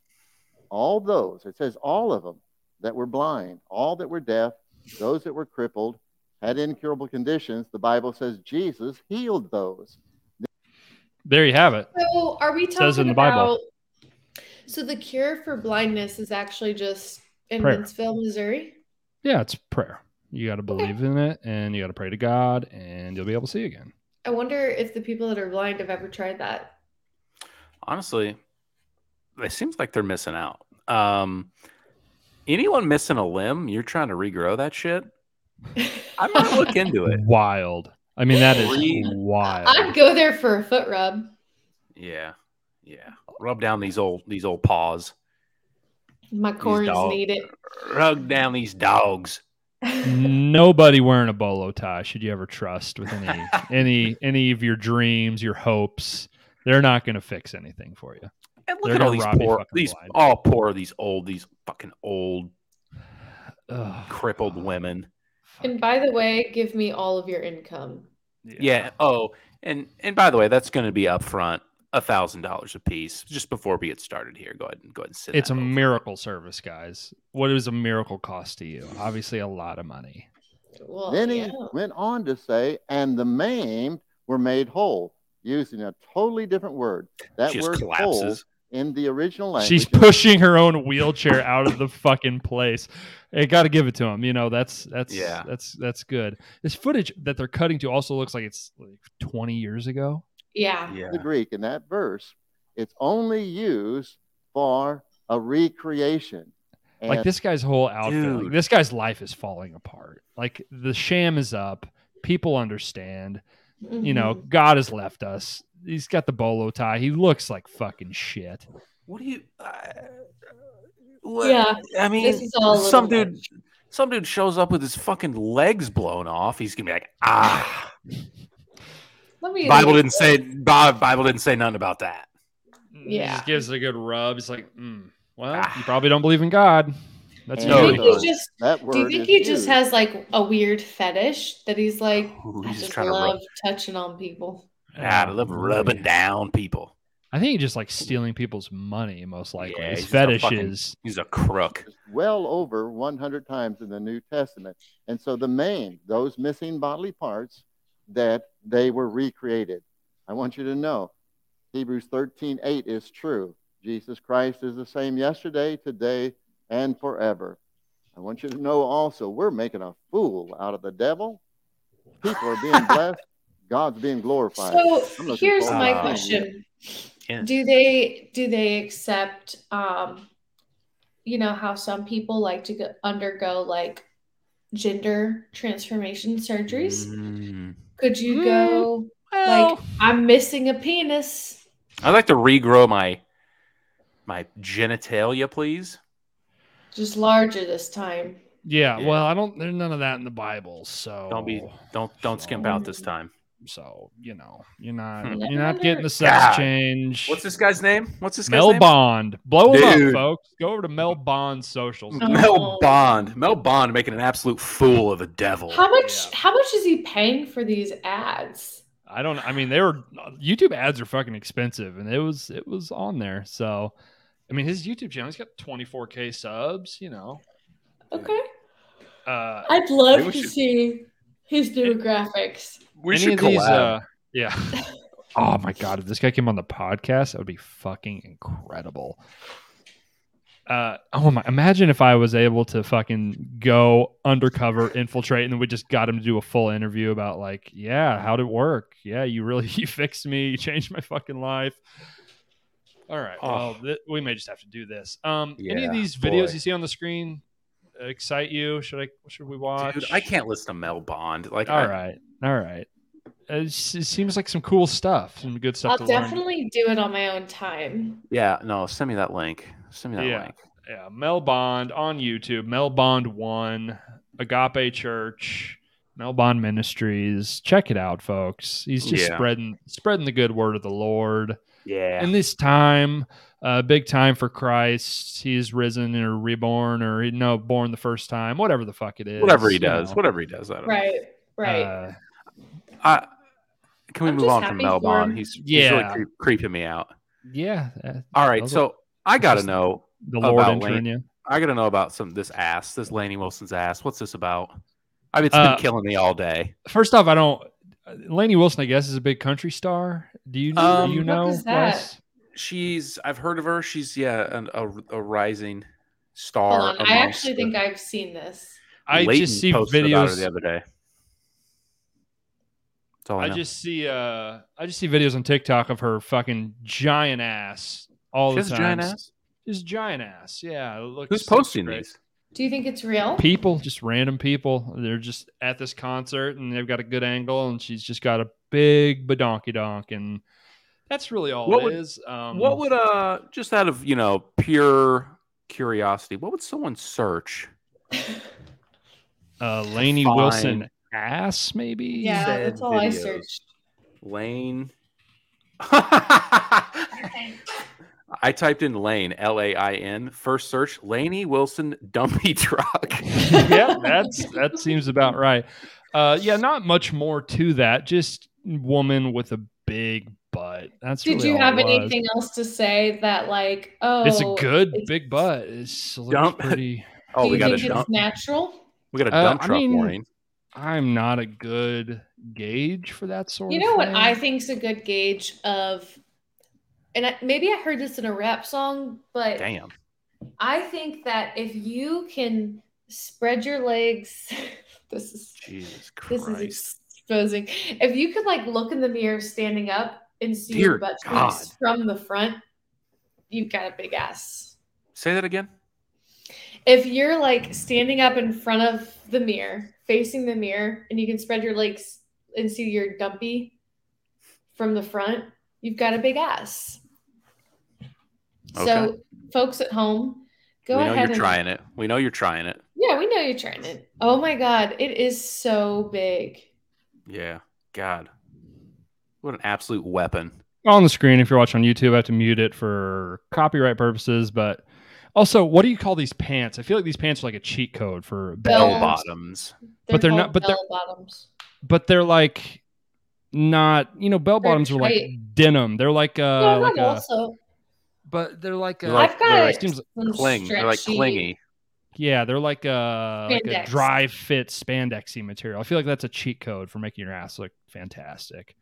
all those, it says all of them that were blind, all that were deaf, those that were crippled, had incurable conditions, the Bible says Jesus healed those. There you have it. So are we talking Says in the Bible. about so the cure for blindness is actually just in Prayer. Wentzville, Missouri? Yeah, it's prayer. You got to believe in it, and you got to pray to God, and you'll be able to see again. I wonder if the people that are blind have ever tried that. Honestly, it seems like they're missing out. Um, anyone missing a limb, you're trying to regrow that shit. I might look into it. Wild. I mean, that is wild. I'd go there for a foot rub. Yeah, yeah. Rub down these old these old paws. My corns dog- need it. Rub down these dogs. Nobody wearing a bolo tie should you ever trust with any any any of your dreams, your hopes. They're not going to fix anything for you. And look They're at all these poor, these blind. all poor, these old, these fucking old Ugh. crippled women. and by the way, give me all of your income. Yeah. Oh, and and by the way, that's going to be upfront, a thousand dollars a piece. Just before we get started here, go ahead and go ahead and sit. It's a over. miracle service, guys. What does a miracle cost to you? Obviously, a lot of money. Well, then he yeah. went on to say, and the maimed were made whole. using a totally different word. That She word "pole" collapses. in the original language. She's pushing her own wheelchair out of the fucking place. Hey, got to give it to him. You know, that's that's Yeah. that's that's good. This footage that they're cutting to also looks like it's like 20 years ago. Yeah. Yeah. the Greek in that verse. It's only used for a recreation. like this guy's whole outfit, like, Dude. this guy's life is falling apart. Like the sham is up. People understand. You know, Mhm. God has left us. He's got the bolo tie. He looks like fucking shit. What do you? Uh, what, Yeah, I mean, this is all some little dude, some dude shows up with his fucking legs blown off. He's gonna be like, ah. Let me Bible didn't say. Bi- Bible didn't say nothing about that. He Yeah. just gives it a good rub. He's like, mm, well, Ah. you probably don't believe in God. That's Do No, you you. think he just do you think is he just has like a weird fetish that he's like Ooh, I he's just just trying to love rub. touching on people. Ah, I love rubbing down people. I think he just like stealing people's money, most likely. Yeah, His he's fetish fucking- is He's a crook. well over 100 times in the New Testament. And so the main, those missing bodily parts, that they were recreated. I want you to know Hebrews 13 8 is true. Jesus Christ is the same yesterday, today, and forever. I want you to know also we're making a fool out of the devil. People are being blessed. God's being glorified. So here's my to question. Yeah. Do they do they accept um you know how some people like to go, undergo like gender transformation surgeries? Mm. Could you Mm, go well, like I'm missing a penis? I'd like to regrow my my genitalia, please. Just larger this time. yeah, Yeah. Well, I don't. There's none of that in the Bible, so Don't be don't don't skimp out this time. So you know, you're not Hmm. you're not getting the sex God. change. What's this guy's name? What's this guy's Mel name? Bond? Blow him Dude. up, folks. Go over to Mel Bond's socials. Oh. Mel Bond. Mel Bond making an absolute fool of the devil. How much Yeah. how much is he paying for these ads? I don't. I mean, they were YouTube ads are fucking expensive, and it was it was on there. So, I mean, his YouTube channel, he's got 24k subs. You know, Okay. uh, I'd love to should- see his demographics. we any should of these, collab. uh, yeah. oh my god, if this guy came on the podcast, that would be fucking incredible. Uh, oh my! Imagine if I was able to fucking go undercover, infiltrate, and then we just got him to do a full interview about like, yeah, how'd it work? Yeah, you really you fixed me, you changed my fucking life. All right, Oh. well, th- we may just have to do this. Um, any of these videos boy. you see on the screen excite you? Should I? Should we watch? Dude, I can't listen to Mel Bond. Like, All I- right, all right. It, it seems like some cool stuff, some good stuff I'll to learn. definitely do it on my own time. Yeah, no, send me that link. Send me that Yeah. link. Yeah, Mel Bond on YouTube. Mel Bond One, Agape Church, Mel Bond Ministries. Check it out, folks. He's just Yeah. spreading spreading the good word of the Lord. Yeah. In this time, uh, big time for Christ. He is risen or reborn or no, born the first time. Whatever the fuck it is. whatever he does, know. whatever he does, I don't know. Right. Right. Uh, I, can we I'm move on from happy Mel for Bond? him. He's, he's really creep, creeping me out. yeah. uh, All right, Those are- so I got to know. the Lord about entering Lane. you. I got to know about some this ass, this Lainey Wilson's ass. What's this about? I mean, it's Uh, been killing me all day. First off, I don't. Lainey Wilson, I guess, is a big country star. Do you Um, do you know? is that? Wes? She's I've heard of her. She's yeah, an, a, a rising star. Hold on. I actually the- think I've seen this. I Leighton just see posted about her videos. the other day. That's all I, I just see uh I just see videos on TikTok of her fucking giant ass all She the has a time. giant ass. Just giant ass. Yeah. it looks- Who's posting great. these? Do you think it's real? People, just random people. They're just at this concert and they've got a good angle and she's just got a big badonky donk and that's really all What it would- is. Um, What would uh just out of you know pure curiosity, what would someone search? uh Lainey Fine. Wilson ass maybe? Yeah, said that's all I searched. Lane. I typed in Lane, L A I N. First search, Lainey Wilson dumpy truck. yeah, that's that seems about right. Uh, yeah, not much more to that. Just woman with a big butt. That's Did really you have anything else to say that like oh It's a good it's- big butt. It's Dump- pretty. Oh, we got a dump. it's natural? We got a Uh, dump I truck mean, warning. I'm not a good gauge for that sort You of know what thing? I think's a good gauge of, and I, maybe I heard this in a rap song, but Damn. I think that if you can spread your legs, this is Jesus this Christ. is exposing. If you could like look in the mirror standing up and see Dear your butt cheeks from the front, you've got a big ass. Say that again. If you're like standing up in front of the mirror, facing the mirror, and you can spread your legs and see your dumpy from the front, you've got a big ass. So, folks at home, go we know ahead you're and trying it. We know you're trying it. Yeah, we know you're trying it. Oh my god, it is so big. Yeah. God. What an absolute weapon. on the screen if you're watching on YouTube. I have to mute it for copyright purposes, but also, what do you call these pants? I feel like these pants are like a cheat code for Bell Bell bottoms. bottoms. But they're not- but they're- bell bottoms. but they're like not you know bell bottoms are like denim. They're like uh no, like not a also. but they're like They're a, like- I've they're got like- seems- some Cling. They're like clingy. Yeah they're like a like a dry fit spandexy material. I feel like that's a cheat code for making your ass look fantastic.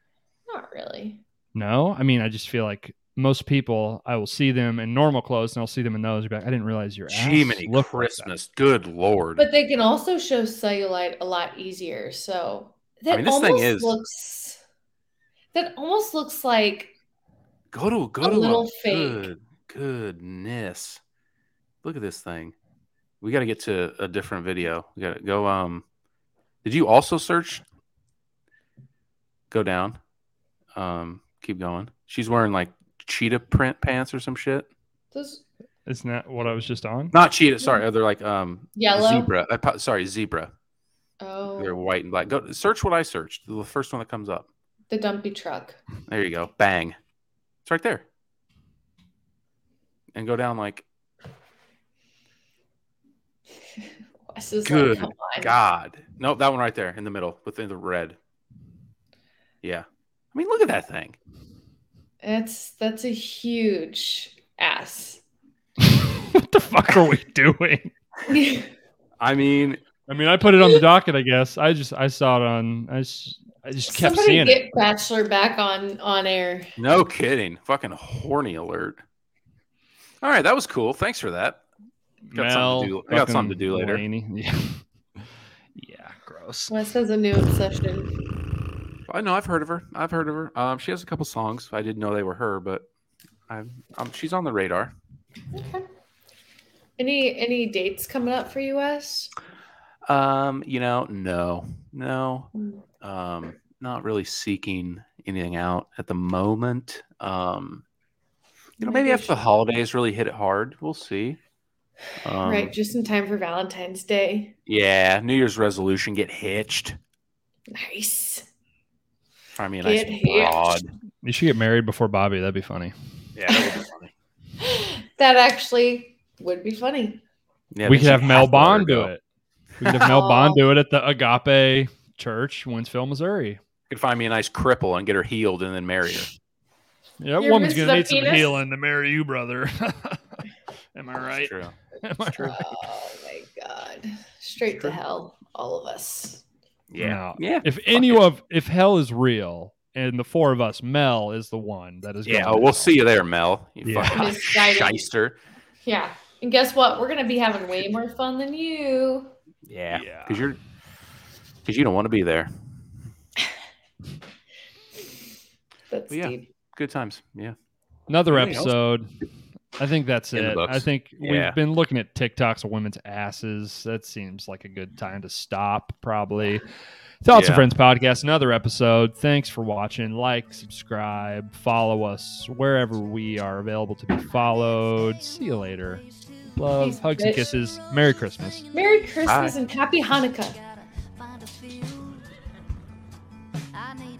Not really. No, I mean I just feel like most people I will see them in normal clothes and I'll see them in those. and be like, I didn't realize your ass Jiminy looked like that." Good Lord. But they can also show cellulite a lot easier. So that mean, this thing almost is- looks that almost looks like go to go a to little a fake. Good, goodness. Look at this thing. We got to get to a different video. We got to go. Um, did you also search? Go down. Um, keep going. She's wearing like cheetah print pants or some shit. those Isn't that what I was just on? Not cheetah. Sorry, they're like um yellow. zebra. I sorry, zebra. Oh, They're white and black. Go search what I searched. The first one that comes up. the dumpy truck. There you go. Bang. It's right there. And go down like Wes is Good like, come on. God. Nope, that one right there in the middle within the red. Yeah. I mean, look at that thing. That's that's a huge ass. what the fuck are we doing? I mean, I mean, I put it on the docket. I guess I just I saw it on. I just I just kept Somebody seeing get it. Bachelor back on on air. no kidding. Fucking horny alert. All right, that was cool. Thanks for that. Got something to do- I got something to do later. Delaney. Yeah. yeah, gross. Wes has a new obsession. I know I've heard of her. I've heard of her. Um, she has a couple songs. I didn't know they were her, but I'm, um, she's on the radar. Okay. Any any dates coming up for you, Wes? Um, you know, no, no. Mm. um, not really seeking anything out at the moment. Um, you know, maybe Maybe after the holidays really hit it hard. We'll see. Um, right, just in time for Valentine's Day. Yeah, New Year's resolution get hitched. Nice. Find me a nice Get hitched. broad. You should get married before Bobby. That'd be funny. Yeah, that would be funny. That actually would be funny. Yeah, we could have Mel to Bond do it. We could have Mel Bond Oh. do it at the Agape Church, Wentzville, Missouri. You Could find me a nice cripple and get her healed and then marry her. Yeah, that You're woman's missing gonna a need some healing to marry you, brother. Am I That's right? true. Am I true. right? Oh my god. Straight True. to hell, all of us. Yeah, No. yeah, If any it. of if hell is real and the four of us, Mel is the one that is. yeah. Oh, we'll see you there, Mel. You Yeah. fucking shyster. Yeah. And guess what? We're gonna be having way more fun than you. Yeah, Yeah. because you're because you don't want to be there. That's yeah. deep. Good times. Yeah. Another Anything else? Episode. I think that's it. I think Yeah. we've been looking at TikToks of women's asses. That seems like a good time to stop, probably. Thoughts Yeah. and Friends podcast, another episode. Thanks for watching. Like, subscribe, follow us wherever we are available to be followed. See you later. Love, Peace, hugs, and kisses. Merry Christmas. Merry Christmas Bye. and happy Hanukkah. Gotta find a fuse. I need